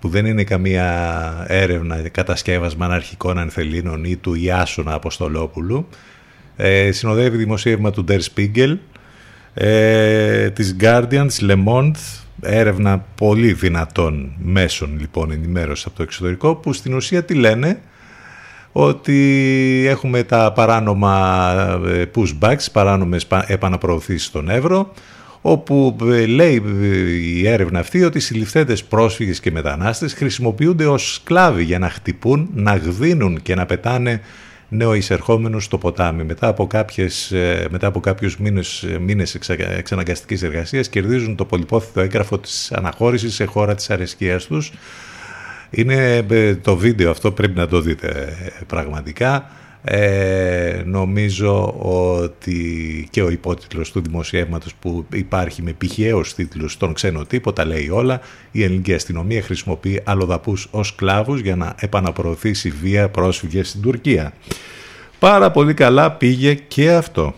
που δεν είναι καμία έρευνα κατασκεύασμα αναρχικών ανθελήνων ή του Ιάσονα Αποστολόπουλου. Ε, συνοδεύει δημοσίευμα του Der Spiegel, ε, της Guardian, της Le Monde, έρευνα πολύ δυνατών μέσων λοιπόν ενημέρωσης από το εξωτερικό που στην ουσία τι λένε ότι έχουμε τα παράνομα ε, pushbacks, παράνομες επαναπροωθήσεις στον Εύρο, όπου ε, λέει ε, η έρευνα αυτή ότι οι συλληφθέντες πρόσφυγες και μετανάστες χρησιμοποιούνται ως σκλάβοι για να χτυπούν, να γδίνουν και να πετάνε νεοεισερχόμενους στο ποτάμι. Μετά από, κάποιες, μετά από κάποιους μήνες, μήνες εξαναγκαστικής εργασίας κερδίζουν το πολυπόθητο έγγραφο της αναχώρησης σε χώρα της αρεσκίας τους είναι ε, το βίντεο αυτό πρέπει να το δείτε ε, πραγματικά. Ε, νομίζω ότι και ο υπότιτλος του δημοσιεύματος που υπάρχει με πηχαίος τίτλους στον ξένο τύπο τα λέει όλα. Η ελληνική αστυνομία χρησιμοποιεί αλλοδαπούς ως κλάβους για να επαναπροωθήσει βία πρόσφυγες στην Τουρκία. Πάρα πολύ καλά πήγε και αυτό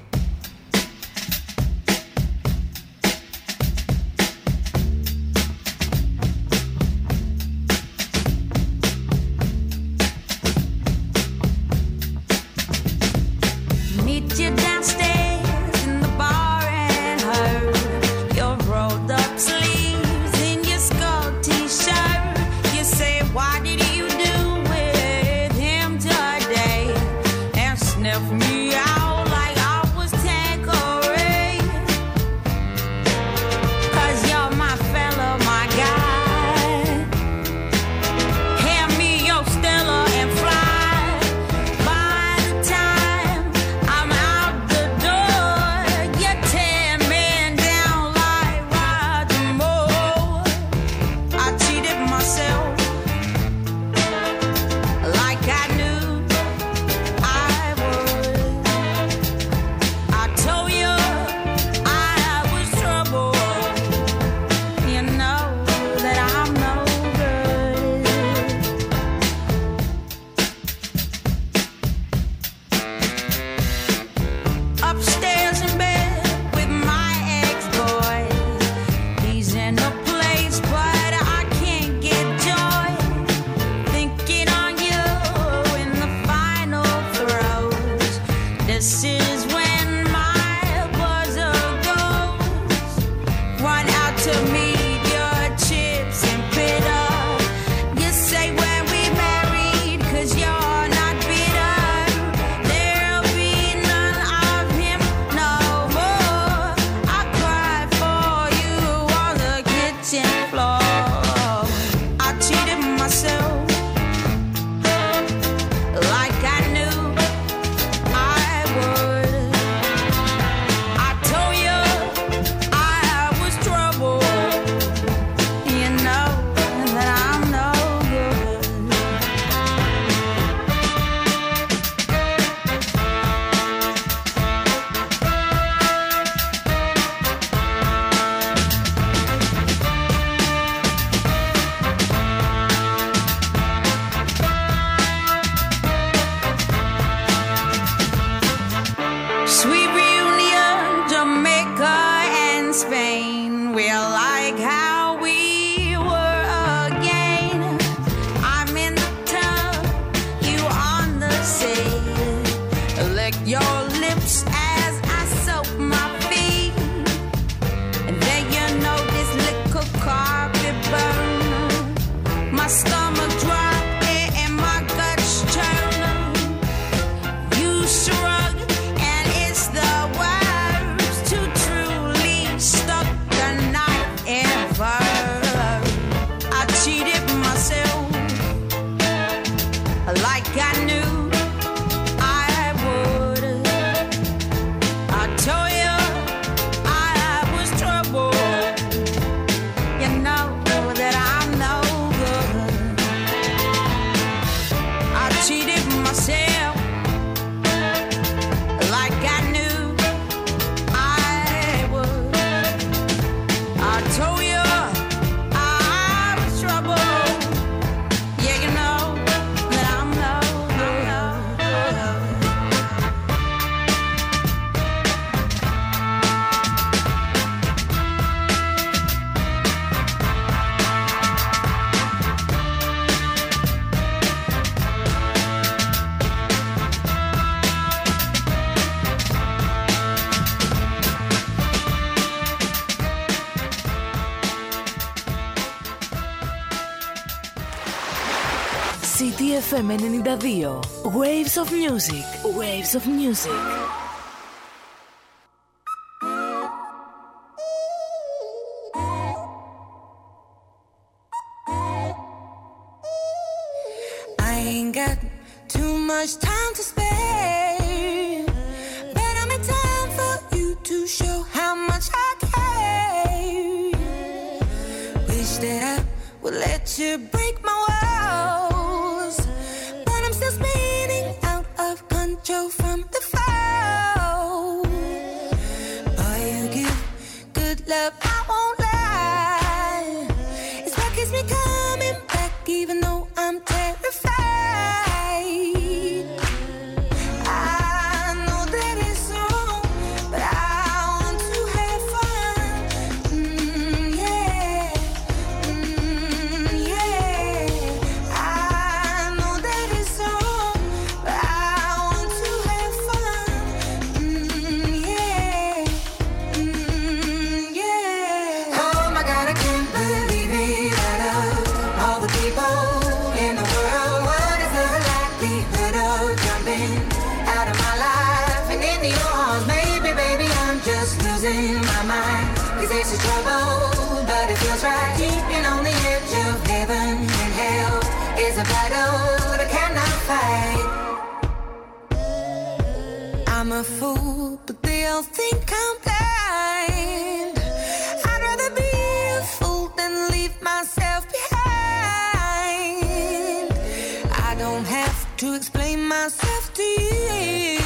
CTFM 92. Waves of Music. Waves of Music. I'm a fool, but they all think I'm blind. I'd rather be a fool than leave myself behind. I don't have to explain myself to you.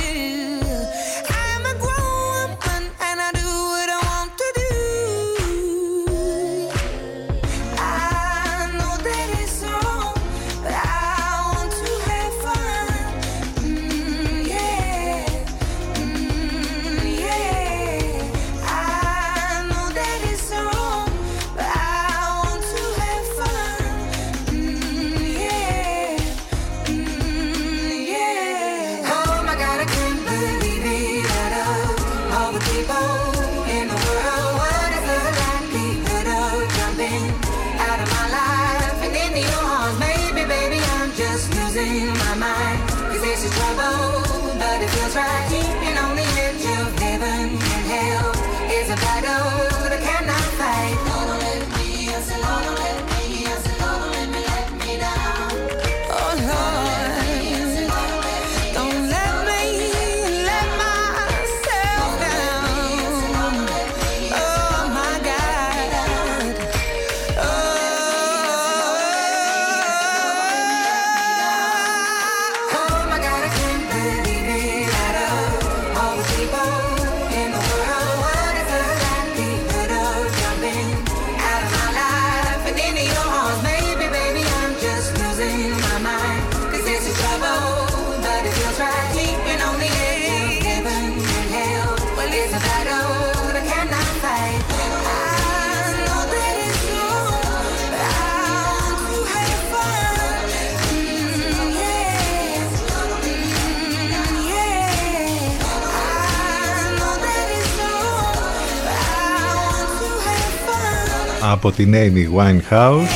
Από την Amy Winehouse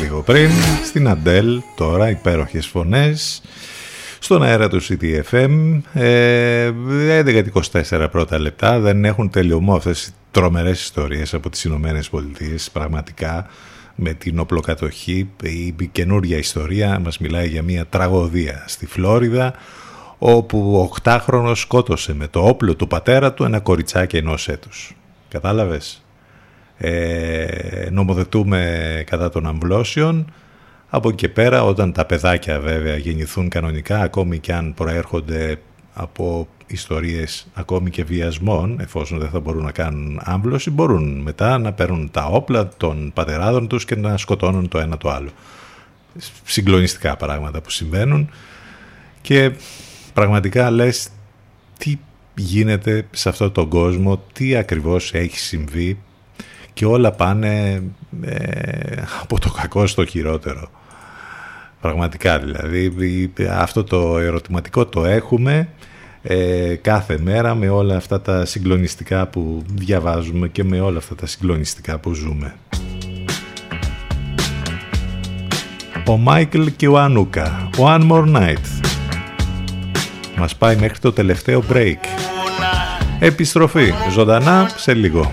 λίγο πριν στην Αντέλ τώρα υπέροχες φωνές στον αέρα του CTFM ε, 11-24 πρώτα λεπτά δεν έχουν τελειωμό αυτές οι τρομερές ιστορίες από τις Ηνωμένες Πολιτείες πραγματικά με την οπλοκατοχή η καινούρια ιστορία μας μιλάει για μια τραγωδία στη Φλόριδα όπου ο 8χρονος σκότωσε με το όπλο του πατέρα του ένα κοριτσάκι ενός έτους. Κατάλαβες; Ε, νομοθετούμε κατά των αμβλώσεων. Από εκεί και πέρα όταν τα παιδάκια βέβαια γεννηθούν κανονικά ακόμη και αν προέρχονται από ιστορίες ακόμη και βιασμών εφόσον δεν θα μπορούν να κάνουν άμβλωση μπορούν μετά να παίρνουν τα όπλα των πατεράδων τους και να σκοτώνουν το ένα το άλλο. Συγκλονιστικά πράγματα που συμβαίνουν. Και πραγματικά λες τι γίνεται σε αυτόν τον κόσμο τι ακριβώς έχει συμβεί και όλα πάνε ε, από το κακό στο χειρότερο. Πραγματικά δηλαδή αυτό το ερωτηματικό το έχουμε ε, κάθε μέρα με όλα αυτά τα συγκλονιστικά που διαβάζουμε και με όλα αυτά τα συγκλονιστικά που ζούμε. Ο Μάικλ Κιουάνουκα, One More Night. Μας πάει μέχρι το τελευταίο break. Επιστροφή ζωντανά σε λίγο.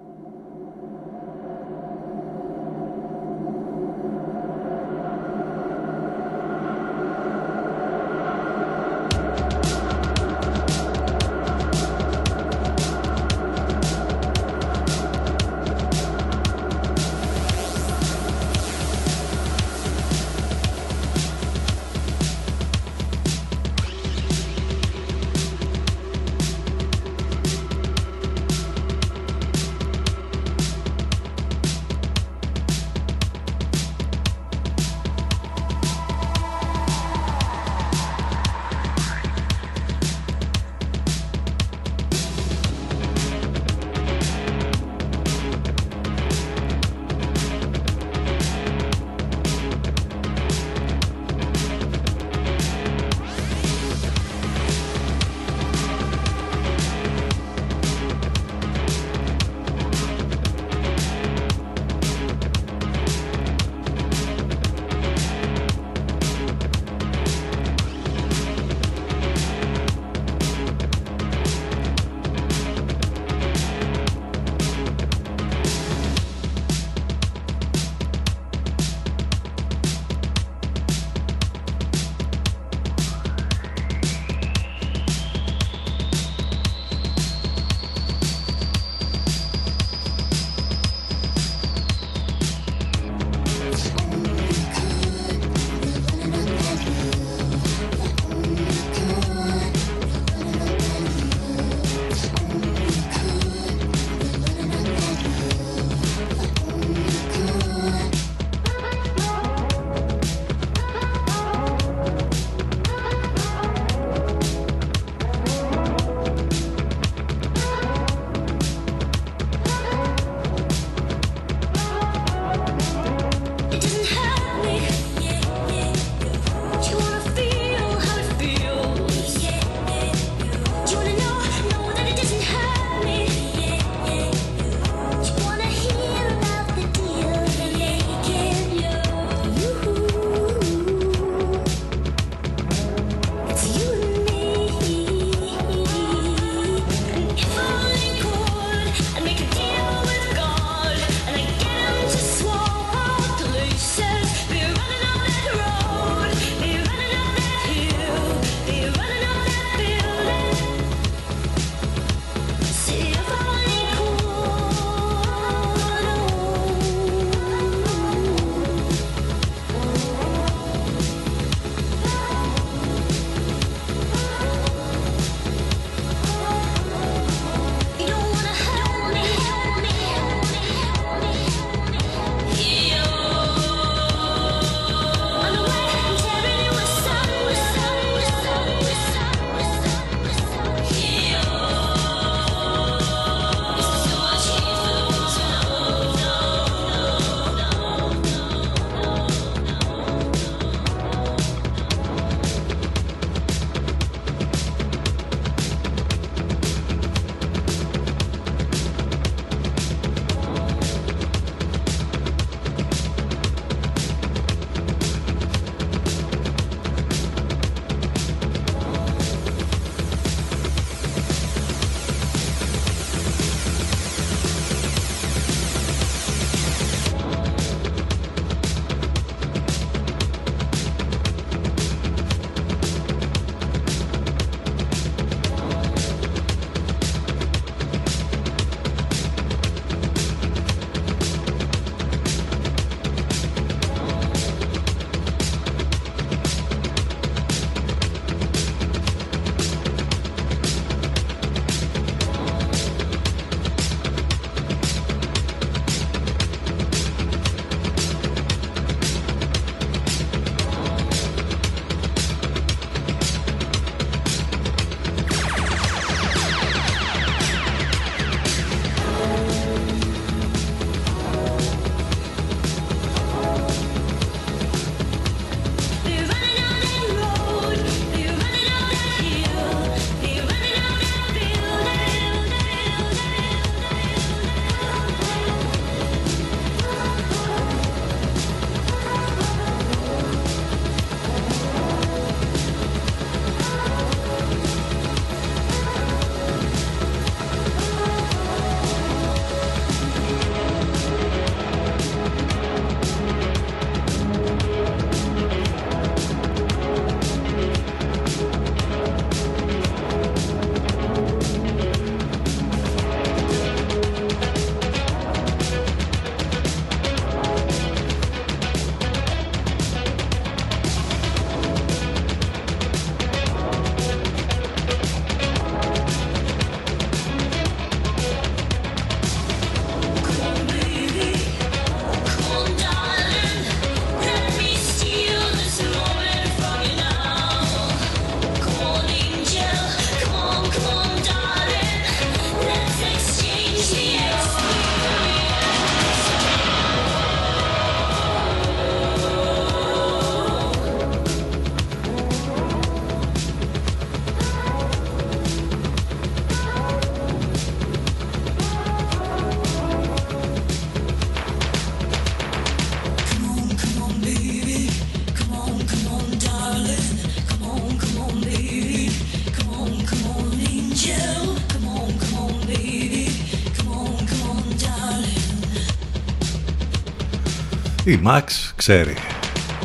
Η Max ξέρει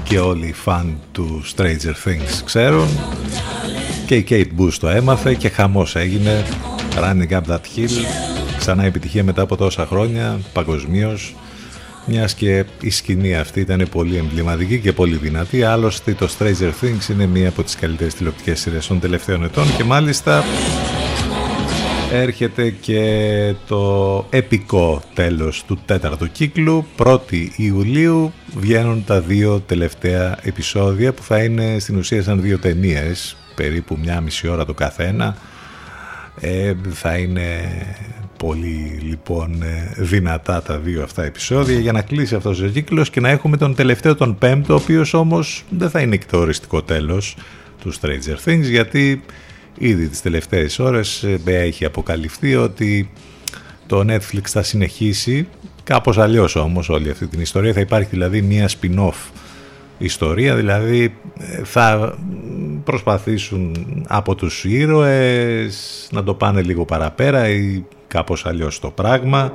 και όλοι οι φαν του Stranger Things ξέρουν και η Kate Bush το έμαθε και χαμός έγινε Running Up That Hill ξανά επιτυχία μετά από τόσα χρόνια παγκοσμίως. Μιας και η σκηνή αυτή ήταν πολύ εμβληματική και πολύ δυνατή άλλωστε το Stranger Things είναι μία από τις καλύτερες τηλεοπτικές σειρές των τελευταίων ετών και μάλιστα έρχεται και το επικό τέλος του τέταρτου κύκλου. 1η Ιουλίου βγαίνουν τα δύο τελευταία επεισόδια που θα είναι στην ουσία σαν δύο ταινίες περίπου μια μισή ώρα το καθένα. Ε, θα είναι πολύ λοιπόν ε, δυνατά τα δύο αυτά επεισόδια για να κλείσει αυτός ο κύκλος και να έχουμε τον τελευταίο τον πέμπτο ο οποίος όμως δεν θα είναι και το οριστικό τέλος του Stranger Things γιατί ήδη τις τελευταίες ώρες ε, έχει αποκαλυφθεί ότι το Netflix θα συνεχίσει κάπως αλλιώς όμως όλη αυτή την ιστορία. Θα υπάρχει δηλαδή μια spin-off ιστορία δηλαδή ε, θα προσπαθήσουν από τους ήρωες να το πάνε λίγο παραπέρα ή κάπως αλλιώς το πράγμα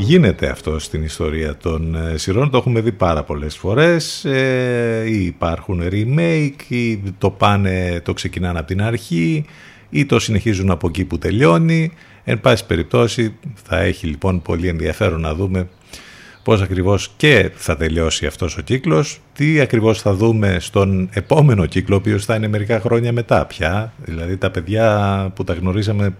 Γίνεται αυτό στην ιστορία των ε, σειρών, το έχουμε δει πάρα πολλές φορές, ε, ή υπάρχουν remake, ή το πάνε, το ξεκινάνε από την αρχή, ή το συνεχίζουν από εκεί που τελειώνει. Εν πάση περιπτώσει θα έχει λοιπόν πολύ ενδιαφέρον να δούμε πώς ακριβώς και θα τελειώσει αυτός ο κύκλος, τι ακριβώς θα δούμε στον επόμενο κύκλο, ο οποίος θα είναι μερικά χρόνια μετά πια, δηλαδή τα παιδιά που τα γνωρίσαμε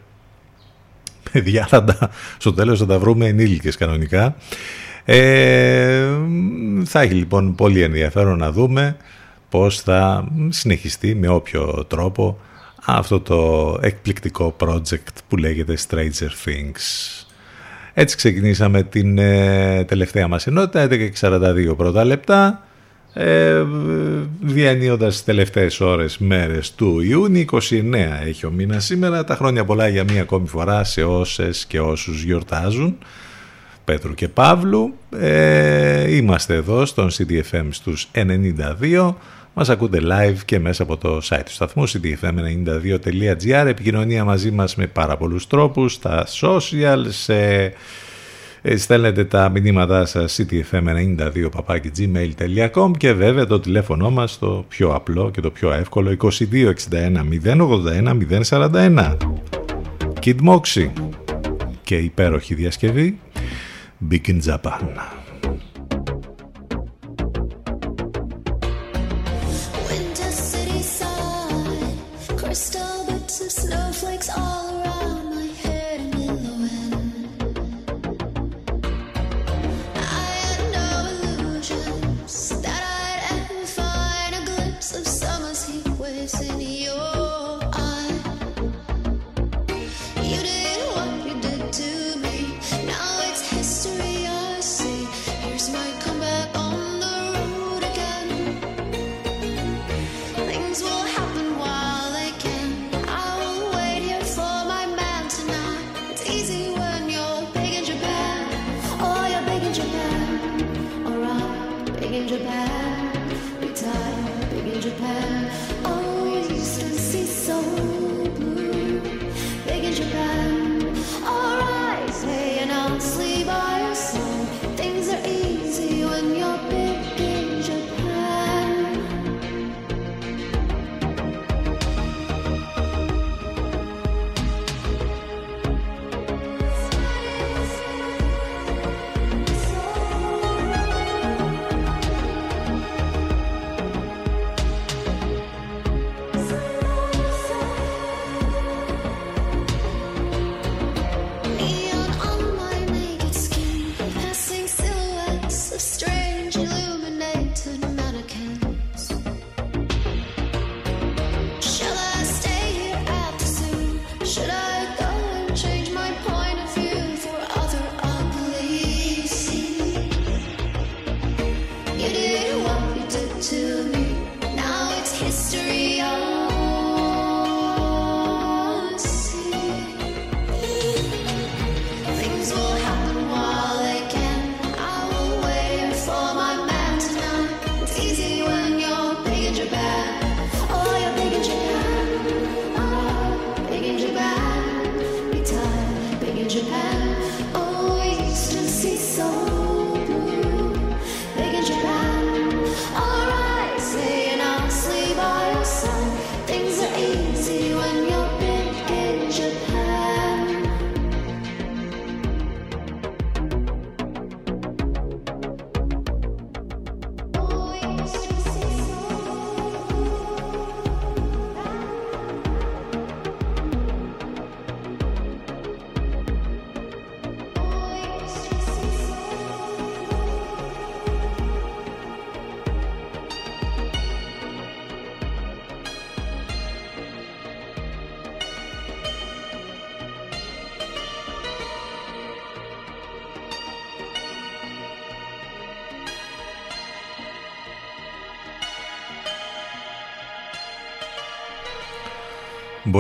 παιδιά θα τα, στο τέλος θα τα βρούμε ενήλικες κανονικά. Ε, θα έχει λοιπόν πολύ ενδιαφέρον να δούμε πώς θα συνεχιστεί με όποιο τρόπο αυτό το εκπληκτικό project που λέγεται Stranger Things. Έτσι ξεκινήσαμε την ε, τελευταία μας ενότητα, 11.42 πρώτα λεπτά ε, διανύοντας τις τελευταίες ώρες μέρες του Ιούνιου 29 έχει ο μήνας σήμερα. Τα χρόνια πολλά για μία ακόμη φορά σε όσες και όσους γιορτάζουν. Πέτρου και Παύλου. Ε, είμαστε εδώ στον CDFM στους 92 μας ακούτε live και μέσα από το site του σταθμού cdfm92.gr επικοινωνία μαζί μας με πάρα πολλούς τρόπους στα social, σε ε, στέλνετε τα μηνύματά σας ctfm92 και βέβαια το τηλέφωνο μας το πιο απλό και το πιο εύκολο 2261 081 041 Kid Moxie και υπέροχη διασκευή Big in Japan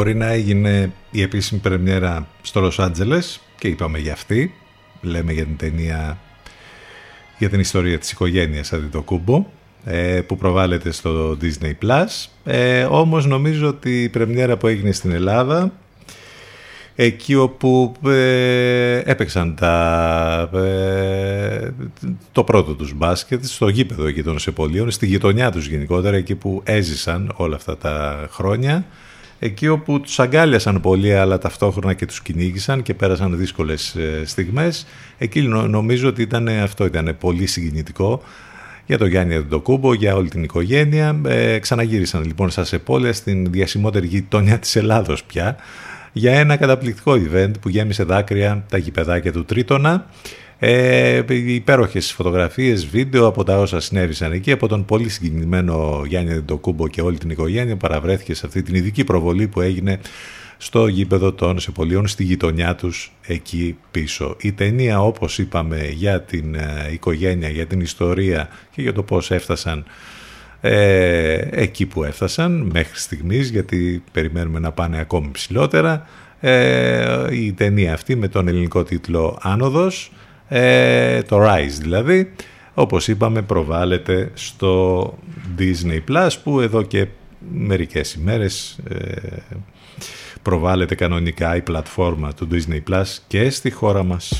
Μπορεί να έγινε η επίσημη πρεμιέρα στο Λος Άντζελες και είπαμε για αυτή. Λέμε για την ταινία για την ιστορία της οικογένειας Αντιτοκούμπο ε, που προβάλλεται στο Disney Plus. Ε, όμως νομίζω ότι η πρεμιέρα που έγινε στην Ελλάδα εκεί όπου ε, έπαιξαν τα, ε, το πρώτο τους μπάσκετ στο γήπεδο εκεί των Σεπολίων, στη γειτονιά τους γενικότερα, εκεί που έζησαν όλα αυτά τα χρόνια εκεί όπου τους αγκάλιασαν πολύ αλλά ταυτόχρονα και τους κυνήγησαν και πέρασαν δύσκολες ε, στιγμές εκεί νομίζω ότι ήταν, αυτό ήταν πολύ συγκινητικό για τον Γιάννη Αντοκούμπο, για όλη την οικογένεια. Ε, ξαναγύρισαν λοιπόν στα Σεπόλια στην διασημότερη γειτονιά της Ελλάδος πια για ένα καταπληκτικό event που γέμισε δάκρυα τα γηπεδάκια του Τρίτονα. Ε, υπέροχες φωτογραφίες, βίντεο από τα όσα συνέβησαν εκεί από τον πολύ συγκινημένο Γιάννη Ντοκούμπο και όλη την οικογένεια παραβρέθηκε σε αυτή την ειδική προβολή που έγινε στο γήπεδο των Σεπολίων στη γειτονιά τους εκεί πίσω. Η ταινία όπως είπαμε για την ε, οικογένεια, για την ιστορία και για το πώς έφτασαν ε, εκεί που έφτασαν μέχρι στιγμής γιατί περιμένουμε να πάνε ακόμη ψηλότερα ε, η ταινία αυτή με τον ελληνικό τίτλο «Άνοδος» ε, το Rise δηλαδή όπως είπαμε προβάλλεται στο Disney Plus που εδώ και μερικές ημέρες ε, προβάλλεται κανονικά η πλατφόρμα του Disney Plus και στη χώρα μας.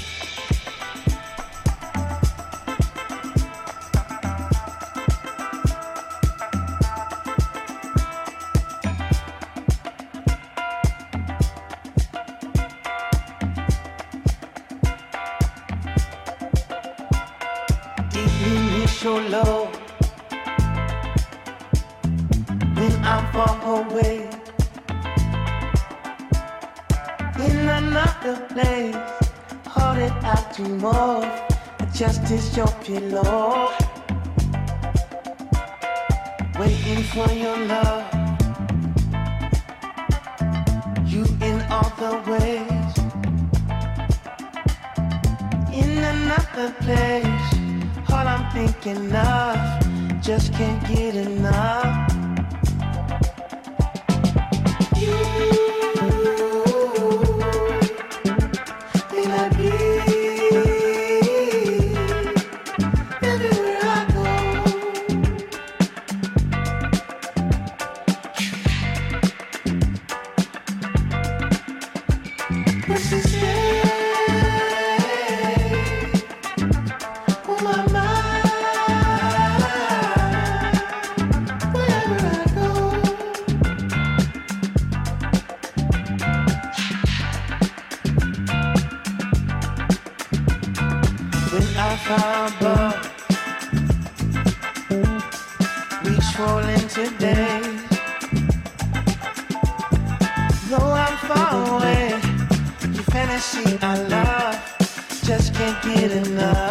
can't get enough.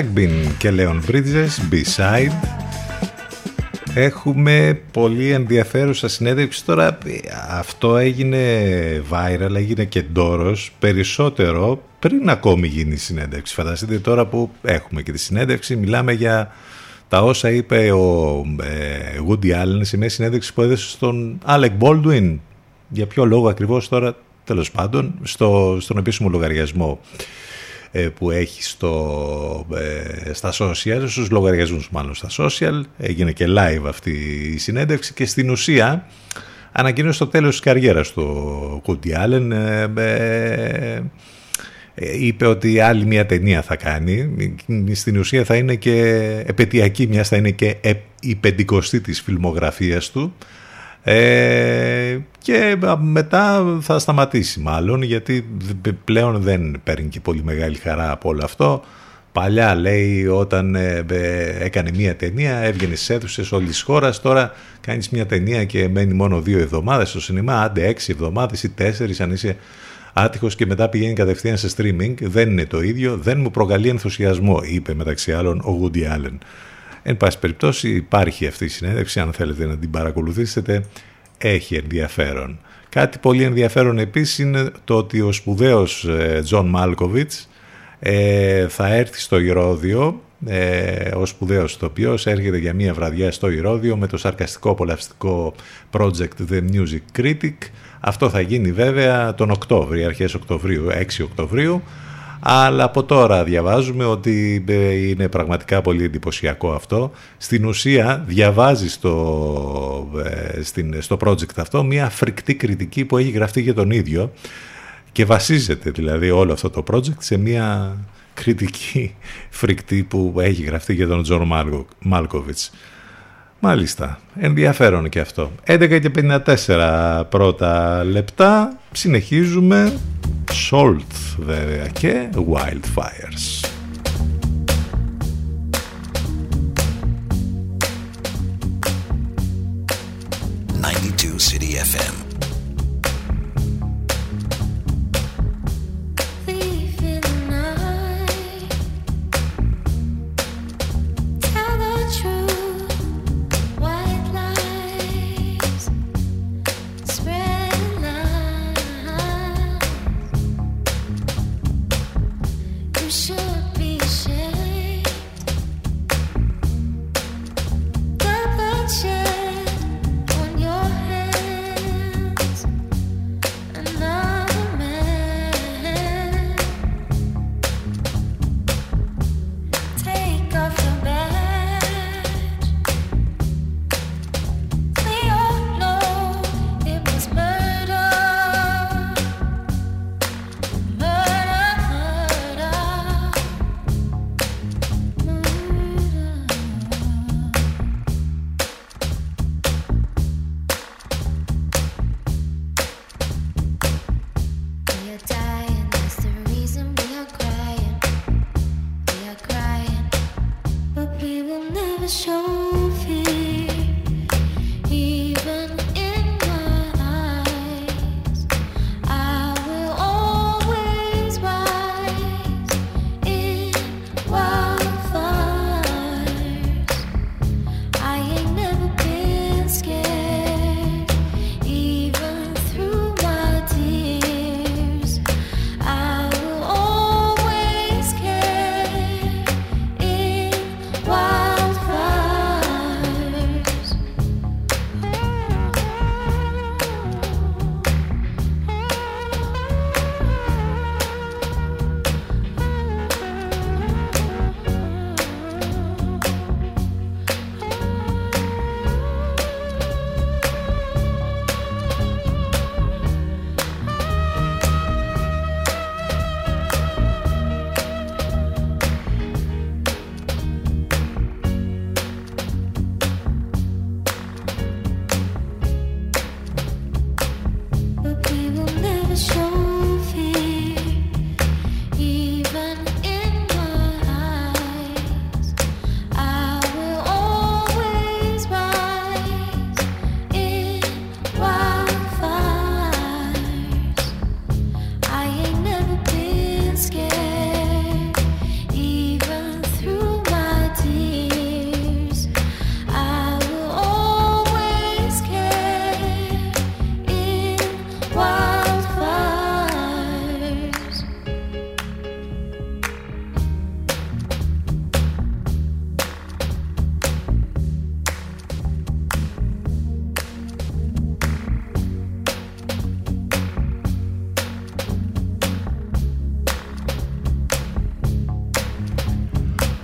Crackbin και Leon Bridges, B-Side. Έχουμε πολύ ενδιαφέρουσα συνέντευξη. Τώρα αυτό έγινε viral, έγινε και ντόρος περισσότερο πριν ακόμη γίνει η συνέντευξη. Φανταστείτε τώρα που έχουμε και τη συνέντευξη, μιλάμε για τα όσα είπε ο ε, Woody Allen σε μια συνέντευξη που έδωσε στον Alec Baldwin. Για ποιο λόγο ακριβώς τώρα, τέλος πάντων, στο, στον επίσημο λογαριασμό ε, που έχει στο, ε, στα social, στους λογαριασμούς μάλλον στα social. Έγινε και live αυτή η συνέντευξη και στην ουσία ανακοίνωσε το τέλος της καριέρας του Woody Allen. Ε, είπε ότι άλλη μια ταινία θα κάνει. Στην ουσία θα είναι και επαιτειακή, μιας θα είναι και η πεντηκοστή της φιλμογραφίας του. Ε, και μετά θα σταματήσει μάλλον γιατί πλέον δεν παίρνει και πολύ μεγάλη χαρά από όλο αυτό. Παλιά λέει όταν ε, έκανε μία ταινία έβγαινε στις αίθουσες όλης της χώρας. Τώρα κάνεις μία ταινία και μένει μόνο δύο εβδομάδες στο σινεμά. Άντε έξι εβδομάδες ή τέσσερις αν είσαι άτυχος και μετά πηγαίνει κατευθείαν σε streaming. Δεν είναι το ίδιο, δεν μου προκαλεί ενθουσιασμό είπε μεταξύ άλλων ο Woody Allen. Εν πάση περιπτώσει υπάρχει αυτή η συνέντευξη, αν θέλετε να την παρακολουθήσετε, έχει ενδιαφέρον. Κάτι πολύ ενδιαφέρον επίσης είναι το ότι ο σπουδαίος Τζον Μάλκοβιτς ε, θα έρθει στο Ηρώδιο, ε, ο σπουδαίος ηθοποιός έρχεται για μία βραδιά στο Ηρώδιο με το σαρκαστικό απολαυστικό project The Music Critic. Αυτό θα γίνει βέβαια τον Οκτώβριο, αρχές Οκτωβρίου, 6 Οκτωβρίου αλλά από τώρα διαβάζουμε ότι ε, είναι πραγματικά πολύ εντυπωσιακό αυτό. Στην ουσία διαβάζεις στο, ε, στο project αυτό μια φρικτή κριτική που έχει γραφτεί για τον ίδιο και βασίζεται δηλαδή όλο αυτό το project σε μια κριτική φρικτή που έχει γραφτεί για τον Τζον Μάλκοβιτς. Μάλιστα, ενδιαφέρον και αυτό. 11 και 54 πρώτα λεπτά, συνεχίζουμε Sault βέβαια και Wildfires. 92 City FM.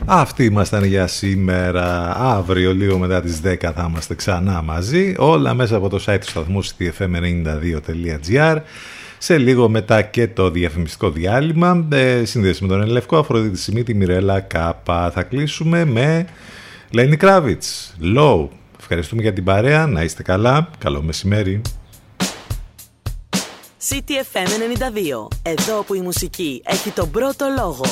Αυτοί ήμασταν για σήμερα. Αύριο, λίγο μετά τις 10 θα είμαστε ξανά μαζί. Όλα μέσα από το site του σταθμού ctfm92.gr. Σε λίγο μετά και το διαφημιστικό διάλειμμα. Ε, σύνδεση με τον Ελευκό, Αφροδίτη Σιμίτη, Μιρέλα Κάπα. Θα κλείσουμε με Λένι Κράβιτς, Low. Ευχαριστούμε για την παρέα. Να είστε καλά. Καλό μεσημέρι. CTFM 92. Εδώ που η μουσική έχει τον πρώτο λόγο.